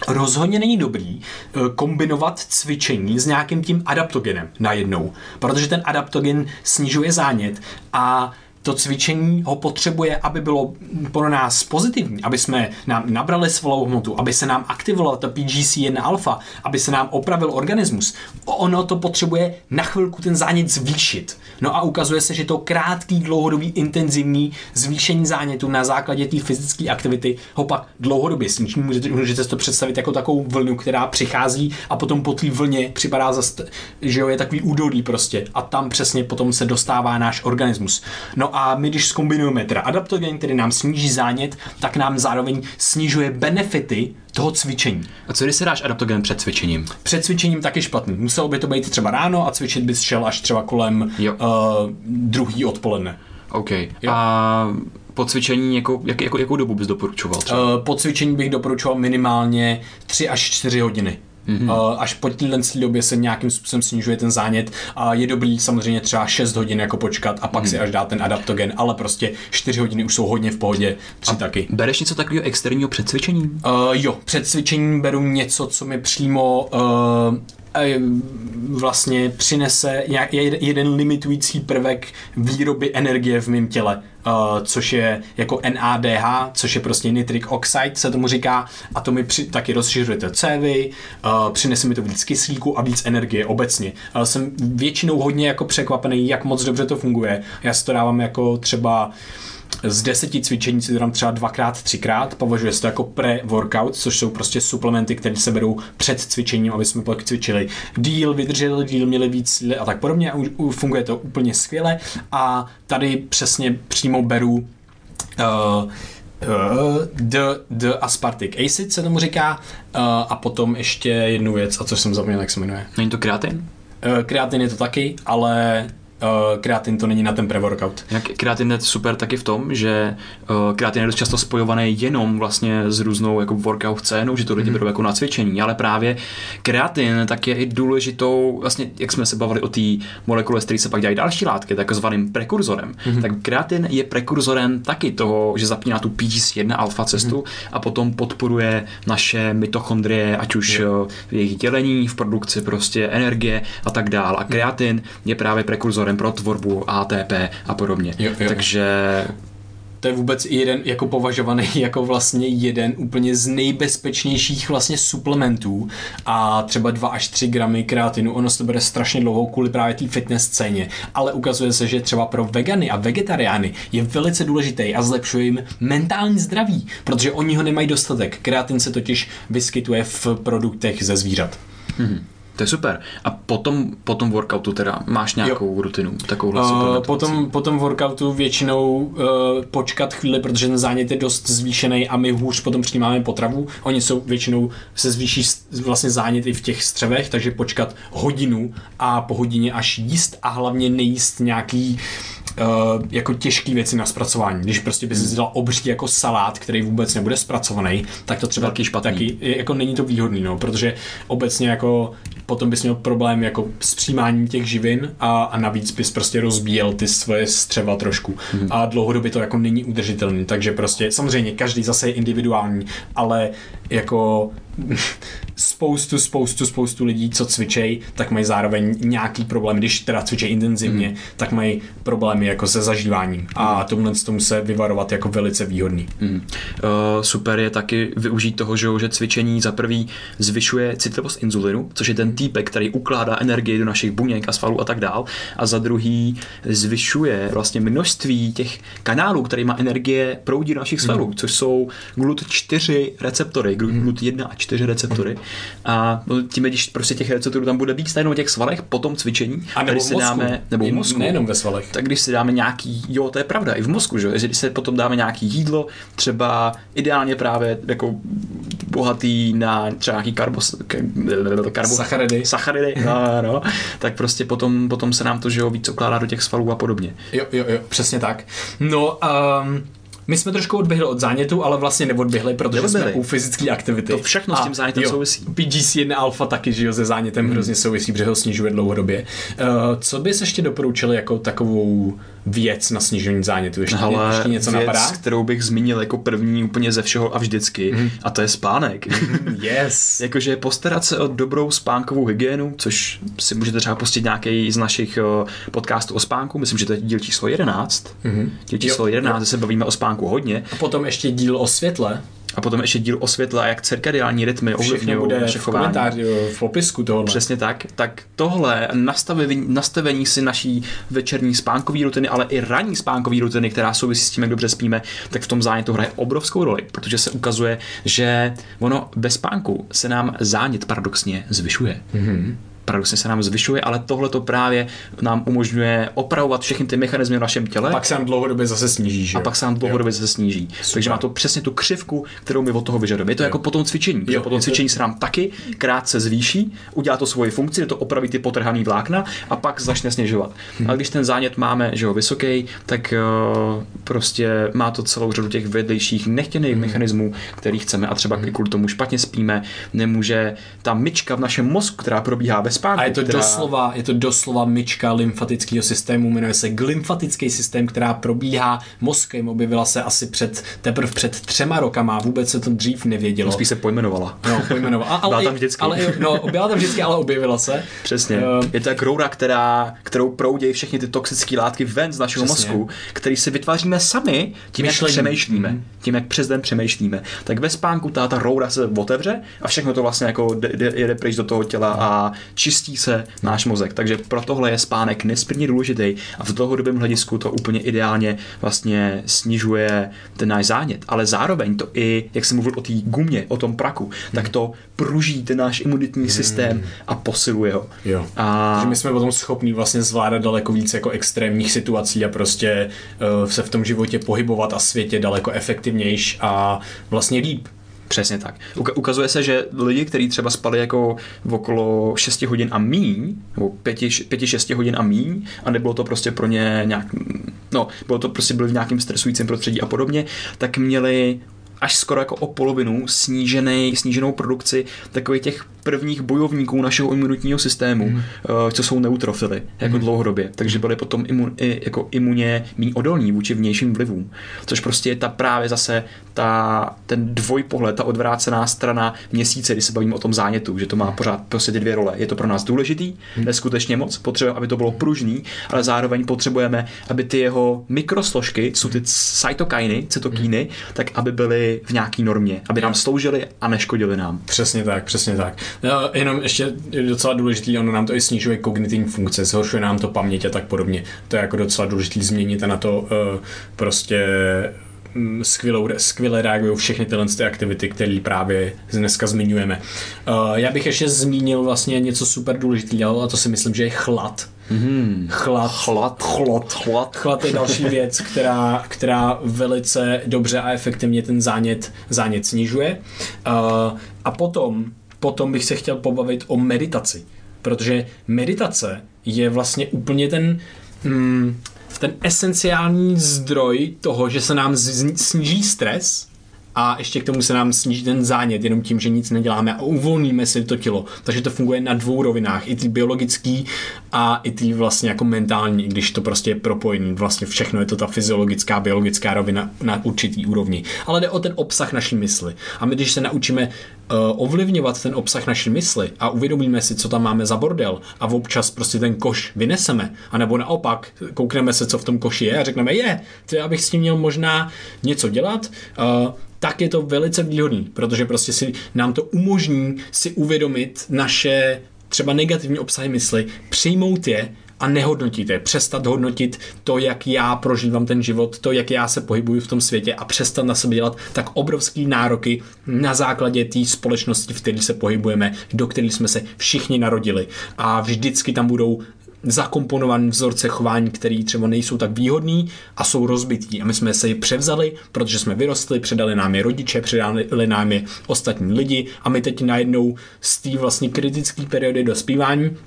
Rozhodně není dobrý eh, kombinovat cvičení s nějakým tím adaptogenem najednou, protože ten adaptogen snižuje zánět a to cvičení ho potřebuje, aby bylo pro nás pozitivní, aby jsme nám nabrali svalovou hmotu, aby se nám aktivovala ta PGC1 alfa, aby se nám opravil organismus. Ono to potřebuje na chvilku ten zánět zvýšit. No a ukazuje se, že to krátký, dlouhodobý, intenzivní zvýšení zánětu na základě té fyzické aktivity ho pak dlouhodobě sníží. Můžete, můžete si to představit jako takovou vlnu, která přichází a potom po té vlně připadá zase, že jo, je takový údolí prostě a tam přesně potom se dostává náš organismus. No a my, když skombinujeme teda adaptogen, který nám sníží zánět, tak nám zároveň snižuje benefity toho cvičení. A co když si dáš adaptogen před cvičením? Před cvičením taky špatný. Muselo by to být třeba ráno a cvičit bys šel až třeba kolem Jo. uh, druhý odpoledne. OK. A po cvičení, jako, jak, jako, jakou dobu bys doporučoval třeba? Uh, po cvičení bych doporučoval minimálně 3 až 4 hodiny. Mm-hmm. Až po téhle době se nějakým způsobem snižuje ten zánět a je dobrý samozřejmě třeba 6 hodin jako počkat a pak mm-hmm. si až dát ten adaptogen, ale prostě 4 hodiny už jsou hodně v pohodě, 3 taky. Bereš něco takového externího před cvičením? Uh, jo, před cvičením beru něco, co mi přímo uh, eh, vlastně přinese jeden limitující prvek výroby energie v mém těle, což je jako NADH, což je prostě nitric oxide, se tomu říká, a to mi při, taky rozšiřuje to cévy, přinese mi to víc kyslíku a víc energie obecně. Jsem většinou hodně jako překvapený, jak moc dobře to funguje. Já si to dávám jako třeba z deseti cvičení si to dám třeba dvakrát, třikrát, považuje se to jako pre-workout, což jsou prostě suplementy, které se berou před cvičením, aby jsme pak cvičili díl, vydrželi díl, měli víc síly a tak podobně a funguje to úplně skvěle a tady přesně přímo beru uh, uh, the, the aspartic acid se tomu říká uh, a potom ještě jednu věc, a co jsem zapomněl, jak se jmenuje. Není to kreatin? Uh, kreatin je to taky, ale kreatin to není na ten pre-workout. Jak kreatin je super taky v tom, že uh, kreatin je dost často spojovaný jenom vlastně s různou jako workout scénou, že to lidi berou jako na cvičení, ale právě kreatin tak je i důležitou, vlastně jak jsme se bavili o té molekule, z které se pak dělají další látky, takzvaným prekurzorem, mm-hmm. tak kreatin je prekurzorem taky toho, že zapíná tu PGC1 alfa cestu mm-hmm. a potom podporuje naše mitochondrie, ať už uh, v jejich dělení, v produkci prostě energie a tak dál. A kreatin je právě prekurzorem pro tvorbu ATP a podobně. Jo, jo. Takže to je vůbec i jeden jako považovaný jako vlastně jeden úplně z nejbezpečnějších vlastně suplementů a třeba 2 až 3 gramy kreatinu, ono se to bere strašně dlouho kvůli právě té fitness scéně, ale ukazuje se, že třeba pro vegany a vegetariány je velice důležitý a zlepšuje jim mentální zdraví, protože oni ho nemají dostatek. Kreatin se totiž vyskytuje v produktech ze zvířat. To je super. A potom, potom workoutu teda máš nějakou jo. rutinu, takovouhle Uh, suplementaci? potom, potom workoutu většinou uh, počkat chvíli, protože ten zánět je dost zvýšený a my hůř potom přijímáme potravu. Oni jsou většinou se zvýší vlastně zánět i v těch střevech, takže počkat hodinu a po hodině až jíst a hlavně nejíst nějaký Uh, jako těžké věci na zpracování. Když prostě bys si dal obří jako salát, který vůbec nebude zpracovaný, tak to třeba Taky špatný. taky, jako není to výhodný, no, protože obecně jako potom bys měl problém jako s přijímáním těch živin a, a navíc bys prostě rozbíjel ty svoje střeva trošku. Mm. A dlouhodobě to jako není udržitelný, takže prostě samozřejmě každý zase je individuální, ale jako spoustu, spoustu, spoustu lidí, co cvičej, tak mají zároveň nějaký problém, když teda cvičej intenzivně, mm. tak mají problémy jako se zažíváním a mm. tomhle tomu se vyvarovat jako velice výhodný. Mm. Uh, super je taky využít toho, že, že cvičení za prvý zvyšuje citlivost inzulinu, což je ten týpek, který ukládá energii do našich buněk a svalů a tak dál, a za druhý zvyšuje vlastně množství těch kanálů, má energie proudí do našich svalů, mm. což jsou GLUT4 receptory, GLUT 1 a 4 receptory. A tím, když prostě těch receptorů tam bude víc nejenom těch svalech po tom cvičení, a nebo si mozku. dáme, nebo v mozku, nejenom ve svalech. Tak když si dáme nějaký, jo, to je pravda, i v mozku, že když se potom dáme nějaký jídlo, třeba ideálně právě jako bohatý na třeba nějaký karbos, karbo, sacharidy, sacharidy no, no, tak prostě potom, potom se nám to, že jo, víc okládá do těch svalů a podobně. Jo, jo, jo, přesně tak. No, um, my jsme trošku odběhli od zánětu, ale vlastně neodběhli, protože neodběhli. jsme u fyzické aktivity. To všechno s tím zánětem jo, souvisí. PGC1 alfa taky, že jo, se zánětem hmm. hrozně souvisí, protože ho snižuje dlouhodobě. Uh, co bys ještě doporučil jako takovou věc na snížení zánětu? Ještě, Ale ještě něco věc, napadá? kterou bych zmínil jako první úplně ze všeho a vždycky, mm. a to je spánek. yes. Jakože postarat se o dobrou spánkovou hygienu, což si můžete třeba pustit nějaký z našich podcastů o spánku, myslím, že to je díl číslo 11. Mm-hmm. Díl číslo jo, 11, jo. se bavíme o spánku hodně. A potom ještě díl o světle. A potom ještě díl o světle jak cirkadiální rytmy ovlivňují bude naše v komentáři, v popisku tohle. Přesně tak. Tak tohle nastavení, nastavení si naší večerní spánkové rutiny, ale i ranní spánkové rutiny, která souvisí s tím, jak dobře spíme, tak v tom zánětu hraje obrovskou roli, protože se ukazuje, že ono bez spánku se nám zánět paradoxně zvyšuje. Mm-hmm paradoxně se nám zvyšuje, ale tohle to právě nám umožňuje opravovat všechny ty mechanismy v našem těle. A pak se nám dlouhodobě zase sníží. Že? A pak se nám dlouhodobě jo. zase sníží. Super. Takže má to přesně tu křivku, kterou my od toho vyžadujeme. Je to jo. jako po tom cvičení. Jo, po tom cvičení to... se nám taky krátce zvýší, udělá to svoji funkci, je to opravit ty potrhaný vlákna a pak začne sněžovat. Hmm. Ale když ten zánět máme že jo, vysoký, tak uh, prostě má to celou řadu těch vedlejších nechtěných hmm. mechanismů, který chceme a třeba hmm. kvůli tomu špatně spíme, nemůže ta myčka v našem mozku, která probíhá bez spánku. A je to, která... doslova, je to doslova myčka lymfatického systému, jmenuje se glymfatický systém, která probíhá mozkem, objevila se asi před, teprve před třema rokama, vůbec se to dřív nevědělo. Spíš se pojmenovala. No, pojmenovala. A, ale, byla tam vždycky. Ale, no, byla tam vždycky, ale objevila se. Přesně. Uh, je to jak roura, která, kterou proudějí všechny ty toxické látky ven z našeho přesně. mozku, který si vytváříme sami tím, Myšlení. jak přemýšlíme. Mm. Tím, jak přes den přemýšlíme. Tak ve spánku ta, ta roura se otevře a všechno to vlastně jako jede pryč do toho těla a čistí se náš mozek. Takže pro tohle je spánek nesmírně důležitý a v dlouhodobém hledisku to úplně ideálně vlastně snižuje ten náš zánět. Ale zároveň to i, jak jsem mluvil o té gumě, o tom praku, tak to pruží ten náš imunitní hmm. systém a posiluje ho. Jo. A... Takže my jsme potom schopni vlastně zvládat daleko víc jako extrémních situací a prostě uh, se v tom životě pohybovat a světě daleko efektivnější a vlastně líp. Přesně tak. Ukazuje se, že lidi, kteří třeba spali jako v okolo 6 hodin a míň, nebo 5-6 hodin a míň, a nebylo to prostě pro ně nějak, no, bylo to prostě byli v nějakém stresujícím prostředí a podobně, tak měli až skoro jako o polovinu snížený, sníženou produkci takových těch prvních bojovníků našeho imunitního systému, mm. co jsou neutrofily, jako mm. dlouhodobě. Takže byly potom imun, i, jako imuně méně odolní vůči vnějším vlivům. Což prostě je ta právě zase ta, ten dvojpohled, ta odvrácená strana měsíce, kdy se bavíme o tom zánětu, že to má pořád prostě ty dvě role. Je to pro nás důležitý, mm. neskutečně moc, potřebujeme, aby to bylo pružný, ale zároveň potřebujeme, aby ty jeho mikrosložky, jsou ty cytokiny, cytokíny, mm. tak aby byly v nějaký normě, aby nám sloužily a neškodily nám. Přesně tak, přesně tak. No, jenom ještě je docela důležitý, ono nám to i snižuje kognitivní funkce, zhoršuje nám to paměť a tak podobně. To je jako docela důležitý změnit a na to uh, prostě mm, skvělou, skvěle reagují všechny tyhle ty aktivity, které právě dneska zmiňujeme. Uh, já bych ještě zmínil vlastně něco super důležitého, a to si myslím, že je chlad. Mm. Chlad. Chlad. Chlad. Chlad. Chlad je další věc, která, která velice dobře a efektivně ten zánět, zánět snižuje. Uh, a potom potom bych se chtěl pobavit o meditaci. Protože meditace je vlastně úplně ten, mm, ten esenciální zdroj toho, že se nám sníží stres a ještě k tomu se nám sníží ten zánět jenom tím, že nic neděláme a uvolníme si to tělo. Takže to funguje na dvou rovinách, i ty biologický a i ty vlastně jako mentální, když to prostě je propojený. Vlastně všechno je to ta fyziologická, biologická rovina na určitý úrovni. Ale jde o ten obsah naší mysli. A my, když se naučíme uh, ovlivňovat ten obsah naší mysli a uvědomíme si, co tam máme za bordel a občas prostě ten koš vyneseme, anebo naopak koukneme se, co v tom koši je a řekneme, je, to já bych s tím měl možná něco dělat, uh, tak je to velice výhodný, protože prostě si nám to umožní si uvědomit naše třeba negativní obsahy mysli, přijmout je a nehodnotit je. Přestat hodnotit to, jak já prožívám ten život, to, jak já se pohybuju v tom světě a přestat na sebe dělat tak obrovský nároky na základě té společnosti, v které se pohybujeme, do které jsme se všichni narodili. A vždycky tam budou zakomponované vzorce chování, které třeba nejsou tak výhodný a jsou rozbití. A my jsme se je převzali, protože jsme vyrostli, předali nám je rodiče, předali nám je ostatní lidi a my teď najednou z té vlastně kritické periody dospívání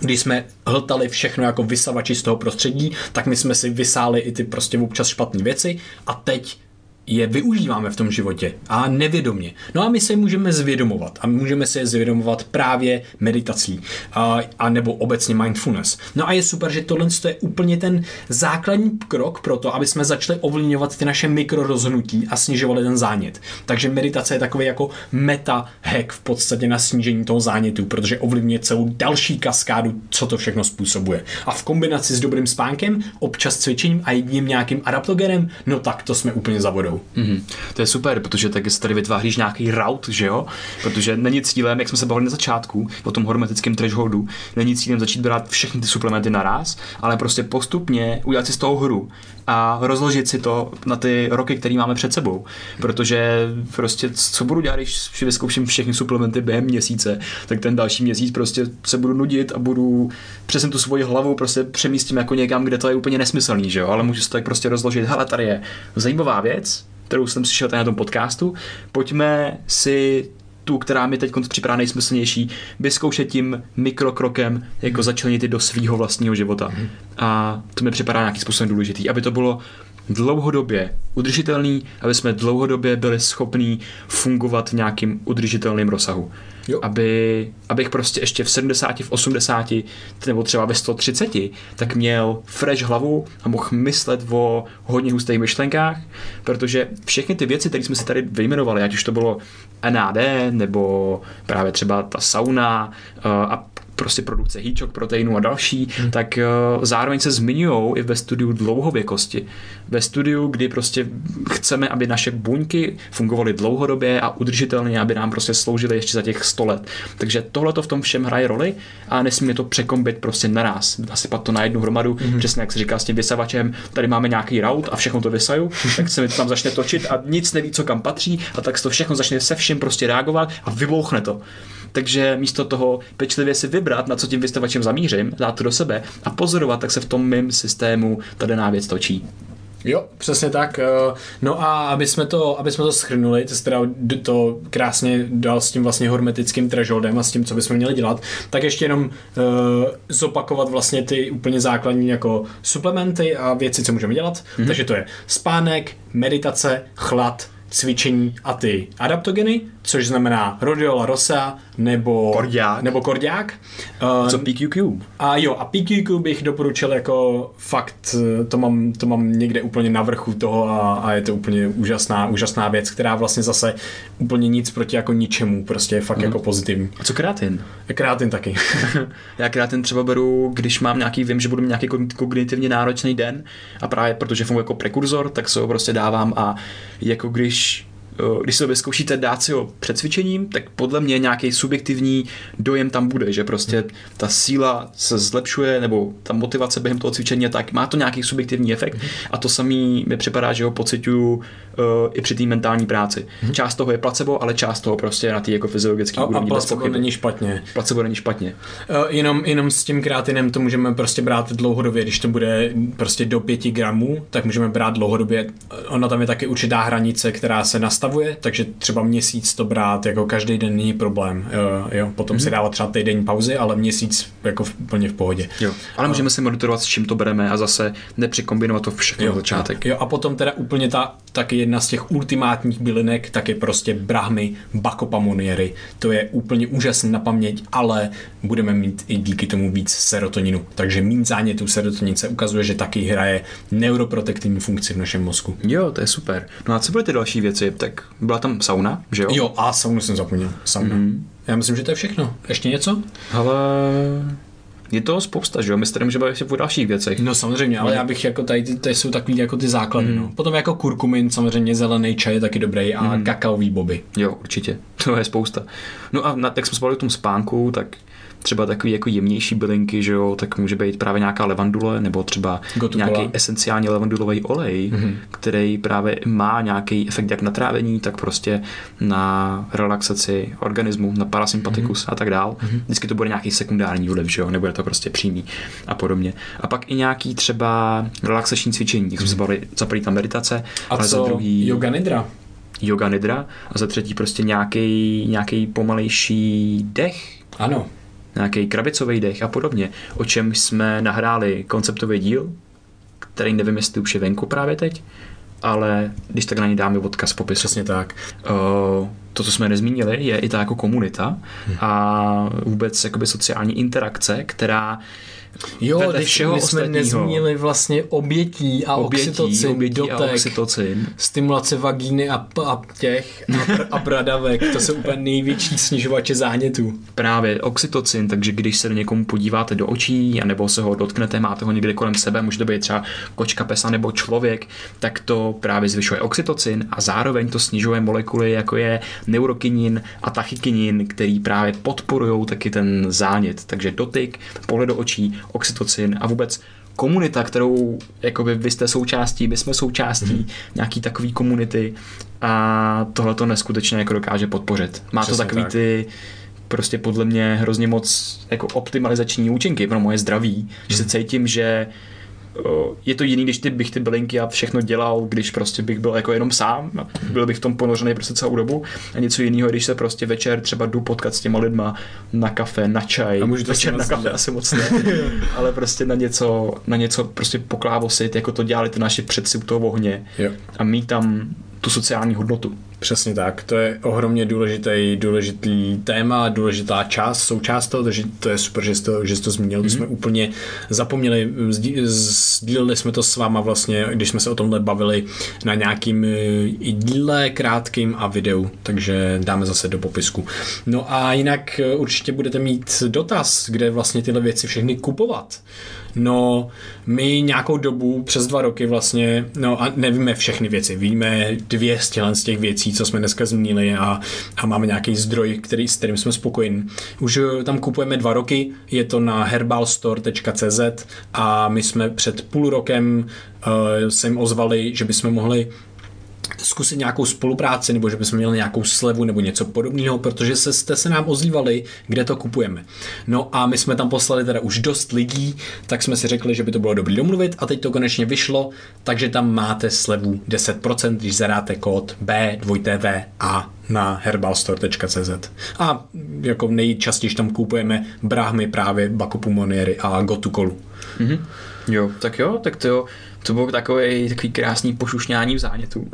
když jsme hltali všechno jako vysavači z toho prostředí, tak my jsme si vysáli i ty prostě občas špatné věci a teď je využíváme v tom životě a nevědomě. No a my se můžeme zvědomovat a můžeme se zvědomovat právě meditací a, a nebo obecně mindfulness. No a je super, že tohle je úplně ten základní krok pro to, aby jsme začali ovlivňovat ty naše mikrorozhodnutí a snižovali ten zánět. Takže meditace je takový jako meta hack v podstatě na snížení toho zánětu, protože ovlivňuje celou další kaskádu, co to všechno způsobuje. A v kombinaci s dobrým spánkem, občas cvičením a jedním nějakým adaptogenem, no tak to jsme úplně za vodou. Mm-hmm. To je super, protože tak si tady vytváříš nějaký route, že jo? Protože není cílem, jak jsme se bavili na začátku, o tom hormetickém thresholdu, není cílem začít brát všechny ty suplementy naraz, ale prostě postupně udělat si z toho hru a rozložit si to na ty roky, které máme před sebou. Protože prostě co budu dělat, když vyzkouším všechny suplementy během měsíce, tak ten další měsíc prostě se budu nudit a budu přesně tu svoji hlavu prostě přemístím jako někam, kde to je úplně nesmyslný, že jo? Ale můžu to tak prostě rozložit. Hele, tady je zajímavá věc, kterou jsem slyšel tady na tom podcastu. Pojďme si tu, která mi teď připadá nejsmyslnější, vyzkoušet tím mikrokrokem, jako začlenit do svého vlastního života. A to mi připadá nějakým způsobem důležitý, aby to bylo dlouhodobě udržitelný, aby jsme dlouhodobě byli schopní fungovat v nějakým udržitelným rozsahu. Jo. Aby, abych prostě ještě v 70, v 80 nebo třeba ve 130 tak měl fresh hlavu a mohl myslet o hodně hustých myšlenkách, protože všechny ty věci, které jsme si tady vyjmenovali, ať už to bylo NAD nebo právě třeba ta sauna uh, a prostě produkce hýčok, proteinů a další, hmm. tak uh, zároveň se zmiňují i ve studiu dlouhověkosti. Ve studiu, kdy prostě chceme, aby naše buňky fungovaly dlouhodobě a udržitelně, aby nám prostě sloužily ještě za těch 100 let. Takže tohle to v tom všem hraje roli a nesmíme to překombit prostě naraz. Nasypat to na jednu hromadu, hmm. přesně jak se říká s tím vysavačem, tady máme nějaký rout a všechno to vysaju, tak se mi to tam začne točit a nic neví, co kam patří a tak to všechno začne se vším prostě reagovat a vybouchne to. Takže místo toho pečlivě si vybrat, na co tím vystavačem zamířím, dát to do sebe a pozorovat, tak se v tom mém systému ta daná věc točí. Jo, přesně tak. Eh, no a aby jsme to, aby jsme to schrnuli, to teda to krásně dal s tím vlastně hermetickým thresholdem a s tím, co bychom měli dělat, tak ještě jenom uh, zopakovat vlastně ty úplně základní jako suplementy a věci, co můžeme dělat. Mm-hmm. Takže to je spánek, meditace, chlad, cvičení a ty adaptogeny, což znamená rhodiola rosa nebo kordiák. Nebo kordiák. Co PQQ? A jo, a PQQ bych doporučil jako fakt, to mám, to mám někde úplně na vrchu toho a, a je to úplně úžasná, úžasná věc, která vlastně zase úplně nic proti jako ničemu, prostě je fakt mm. jako pozitivní. A co kreatin? Kreatin taky. Já kreatin třeba beru, když mám nějaký, vím, že budu mít nějaký kognitivně náročný den a právě protože funguje jako prekurzor, tak se ho prostě dávám a jako když British když se vyzkoušíte dát si ho před cvičením, tak podle mě nějaký subjektivní dojem tam bude, že prostě ta síla se zlepšuje, nebo ta motivace během toho cvičení, tak má to nějaký subjektivní efekt a to samý mi připadá, že ho pocituju uh, i při té mentální práci. Hmm. Část toho je placebo, ale část toho prostě na té jako fyziologické úrovni. A placebo není špatně. Placebo není špatně. Uh, jenom, jenom s tím kreatinem to můžeme prostě brát dlouhodobě, když to bude prostě do 5 gramů, tak můžeme brát dlouhodobě. Ona tam je taky určitá hranice, která se nastaví nastavuje, takže třeba měsíc to brát jako každý den není problém. Jo, jo. Potom mm-hmm. si dávat třeba týden pauzy, ale měsíc jako v, plně v pohodě. Jo. Ale můžeme si monitorovat, s čím to bereme a zase nepřikombinovat to všechno Jo, začátek. Jo, a potom teda úplně ta, taky jedna z těch ultimátních bylinek, tak je prostě brahmy bakopamoniery. To je úplně úžasný na paměť, ale budeme mít i díky tomu víc serotoninu. Takže mít zánětů serotonin se ukazuje, že taky hraje neuroprotektivní funkci v našem mozku. Jo, to je super. No a co byly ty další věci? Tak byla tam sauna, že jo? Jo, a saunu jsem zapomněl. Sauna. Mm-hmm. Já myslím, že to je všechno. Ještě něco? Ale je to spousta, že jo? My se tady můžeme bavit o dalších věcech. No samozřejmě, ale já bych jako tady, ty, tady jsou takový jako ty základy. Mm. No. Potom jako kurkumin, samozřejmě zelený čaj je taky dobrý a mm. kakaový boby. Jo, určitě. To je spousta. No a na, jak jsme spali o tom spánku, tak třeba takový jako jemnější bylinky, že jo, tak může být právě nějaká levandule nebo třeba Gotukola. nějaký esenciální levandulový olej, mm-hmm. který právě má nějaký efekt jak na trávení, tak prostě na relaxaci organismu, na parasympatikus mm-hmm. a tak dál. Mm-hmm. Vždycky to bude nějaký sekundární vliv, že jo, nebude to prostě přímý a podobně. A pak i nějaký třeba relaxační cvičení, jak jsme se bavili, za první ta meditace, A ale co za druhý yoga nidra? yoga nidra a za třetí prostě nějaký, nějaký pomalejší dech, Ano. Nějaký krabicový dech a podobně, o čem jsme nahráli konceptový díl, který nevím, jestli už je venku právě teď, ale když tak na ní dáme odkaz popisu. Přesně tak. Uh, to, co jsme nezmínili, je i ta jako komunita a vůbec jakoby sociální interakce, která Jo, vedle když všeho my jsme ostatního- nezmínili vlastně obětí a oxytocin, obětí a dotek, oxytocin. stimulace vagíny a, a těch a, pr- a bradavek. To jsou úplně největší snižovače zánětů. právě oxytocin, takže když se někomu podíváte do očí, nebo se ho dotknete, máte ho někde kolem sebe, může to být třeba kočka, pesa nebo člověk, tak to právě zvyšuje oxytocin a zároveň to snižuje molekuly, jako je neurokinin a tachykinin, který právě podporují taky ten zánět. Takže dotyk, pohled do očí, oxytocin a vůbec komunita, kterou jakoby vy jste součástí, my jsme součástí mm. nějaký takový komunity a tohle to neskutečně jako dokáže podpořit. Má Přesně to takový tak. ty prostě podle mě hrozně moc jako optimalizační účinky pro moje zdraví, že se cítím, že je to jiný, když ty bych ty bylinky a všechno dělal, když prostě bych byl jako jenom sám, a byl bych v tom ponořený prostě celou dobu. A něco jiného, když se prostě večer třeba jdu potkat s těma lidma na kafe, na čaj, A můžu to večer na kafe asi moc ne, ale prostě na něco, na něco prostě poklávosit, jako to dělali ty naši předci u toho ohně. Jo. a mít tam tu sociální hodnotu. Přesně tak, to je ohromně důležitý, důležitý téma, důležitá část, součást toho, takže to je super, že jsi to, že jsi to zmínil, mm-hmm. jsme úplně zapomněli, sdí- sdíleli jsme to s váma vlastně, když jsme se o tomhle bavili na nějakým eh, i díle krátkým a videu, takže dáme zase do popisku. No a jinak eh, určitě budete mít dotaz, kde vlastně tyhle věci všechny kupovat. No, my nějakou dobu, přes dva roky vlastně, no a nevíme všechny věci, víme dvě z těchhle z těch věcí, co jsme dneska zmínili a, a máme nějaký zdroj, který, s kterým jsme spokojeni. Už eh, tam kupujeme dva roky, je to na herbalstore.cz a my jsme před půl rokem uh, se jim ozvali, že bychom mohli zkusit nějakou spolupráci, nebo že bychom měli nějakou slevu nebo něco podobného, protože se, jste se nám ozlívali, kde to kupujeme. No a my jsme tam poslali teda už dost lidí, tak jsme si řekli, že by to bylo dobrý domluvit a teď to konečně vyšlo, takže tam máte slevu 10%, když zadáte kód B, 2TV a na herbalstore.cz. A jako nejčastěji tam kupujeme brahmy právě Bakopumoniery a Gotukolu. Mhm. Jo, tak jo, tak to jo. To bylo takový, takový krásný pošušňání v zánětu.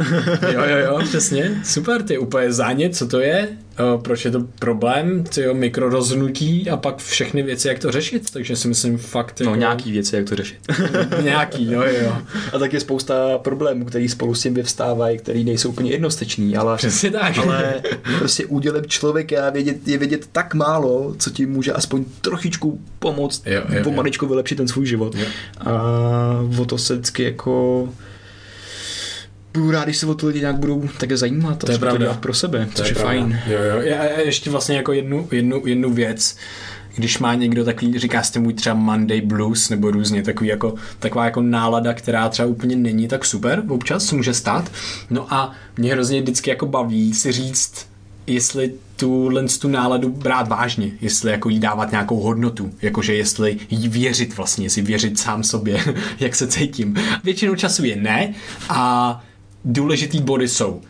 Jo, jo, jo, přesně. Super, ty úplně zánět, co to je? O, proč je to problém? Ty jo, mikrorozhnutí a pak všechny věci, jak to řešit. Takže si myslím fakt... No jako- nějaký věci, jak to řešit. nějaký, jo, jo. A tak je spousta problémů, který spolu s tím vyvstávají, který nejsou úplně jednosteční, ale, Přesně tak. ale prostě údělem člověka je vědět, je vědět tak málo, co ti může aspoň trošičku pomoct, Jo, jo, o jo. vylepšit ten svůj život. Jo. A o to se vždycky jako budu rád, když se o to lidi nějak budou také zajímat a To je třeba to pravda. dělat pro sebe, což je, pravda. fajn. Jo, jo. Já, ještě vlastně jako jednu, jednu, jednu věc, když má někdo takový, říká jste můj třeba Monday Blues, nebo různě takový jako, taková jako nálada, která třeba úplně není tak super, občas se může stát. No a mě hrozně vždycky jako baví si říct, jestli tuhle tu náladu brát vážně, jestli jako jí dávat nějakou hodnotu, jakože jestli jí věřit vlastně, jestli věřit sám sobě, jak se cítím. Většinou času je ne a důležitý body jsou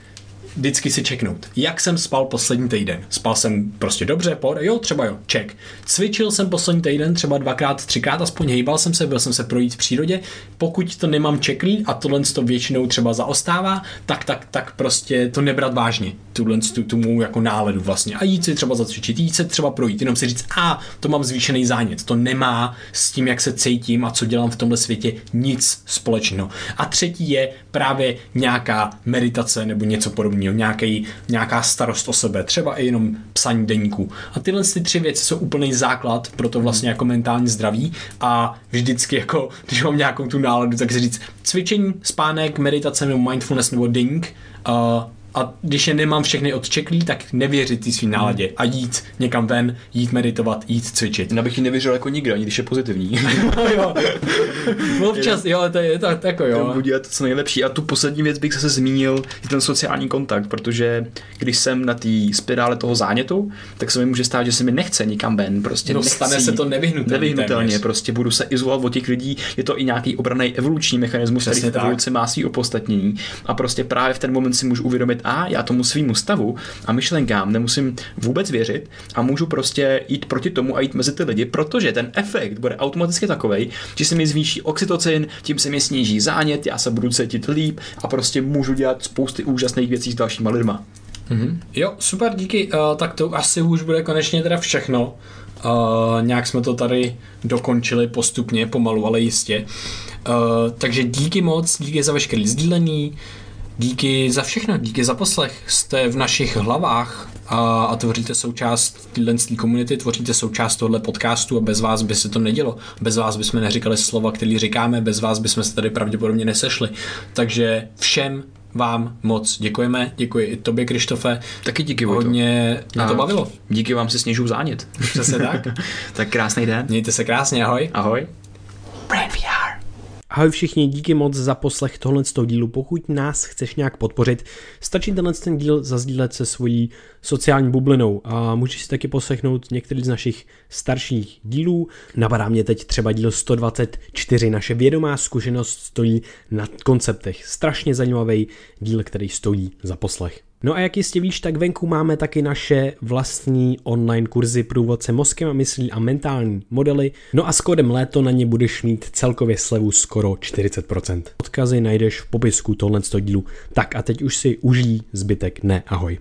vždycky si čeknout, jak jsem spal poslední týden. Spal jsem prostě dobře, pohoda, jo, třeba jo, ček. Cvičil jsem poslední týden třeba dvakrát, třikrát, aspoň hejbal jsem se, byl jsem se projít v přírodě. Pokud to nemám čeklý a tohle to většinou třeba zaostává, tak, tak, tak prostě to nebrat vážně, tuhle tu, tu mou jako náledu vlastně. A jít si třeba zacvičit, jít se třeba projít, jenom si říct, a to mám zvýšený zánět. To nemá s tím, jak se cítím a co dělám v tomhle světě nic společného. A třetí je právě nějaká meditace nebo něco podobného, nějaký, nějaká starost o sebe, třeba i jenom psaní deníku. A tyhle ty tři věci jsou úplný základ pro to vlastně jako mentální zdraví a vždycky jako, když mám nějakou tu náladu, tak si říct cvičení, spánek, meditace nebo mindfulness nebo deník, uh, a když je nemám všechny odčeklý, tak nevěřit ty svý náladě a jít někam ven, jít meditovat, jít cvičit. Já bych ji nevěřil jako nikdo, ani když je pozitivní. jo. Občas, jo, to je to jako jo. Dělat to co nejlepší. A tu poslední věc bych se zmínil, je ten sociální kontakt, protože když jsem na té spirále toho zánětu, tak se mi může stát, že se mi nechce nikam ven. Prostě no, nechci, stane se to nevyhnutelně. Nevyhnutelně, téměř. prostě budu se izolovat od těch lidí. Je to i nějaký obraný evoluční mechanismus, Přesně který v tak. evoluci má svý opostatnění. A prostě právě v ten moment si můžu uvědomit, a já tomu svýmu stavu a myšlenkám nemusím vůbec věřit a můžu prostě jít proti tomu a jít mezi ty lidi, protože ten efekt bude automaticky takový, že se mi zvýší oxytocin, tím se mi sníží zánět, já se budu cítit líp a prostě můžu dělat spousty úžasných věcí s dalšíma lidma. Mm-hmm. Jo, super, díky. Uh, tak to asi už bude konečně teda všechno. Uh, nějak jsme to tady dokončili postupně, pomalu, ale jistě. Uh, takže díky moc, díky za veškeré sdílení, díky za všechno, díky za poslech. Jste v našich hlavách a, a tvoříte součást téhle komunity, tvoříte součást tohle podcastu a bez vás by se to nedělo. Bez vás bychom neříkali slova, které říkáme, bez vás bychom se tady pravděpodobně nesešli. Takže všem vám moc děkujeme, děkuji i tobě, Krištofe. Taky díky, Vojto. Hodně na to bavilo. Díky vám si sněžu zánět. Přesně tak. tak krásný den. Mějte se krásně, ahoj. Ahoj. Brain VR. Ahoj všichni, díky moc za poslech tohle z toho dílu. Pokud nás chceš nějak podpořit, stačí tenhle ten díl zazdílet se svojí sociální bublinou a můžeš si taky poslechnout některý z našich starších dílů. Napadá mě teď třeba díl 124, naše vědomá zkušenost stojí na konceptech. Strašně zajímavý díl, který stojí za poslech. No a jak jistě víš, tak venku máme taky naše vlastní online kurzy průvodce mozkem a myslí a mentální modely. No a s kódem léto na ně budeš mít celkově slevu skoro 40%. Odkazy najdeš v popisku tohle dílu. Tak a teď už si užij zbytek dne. Ahoj.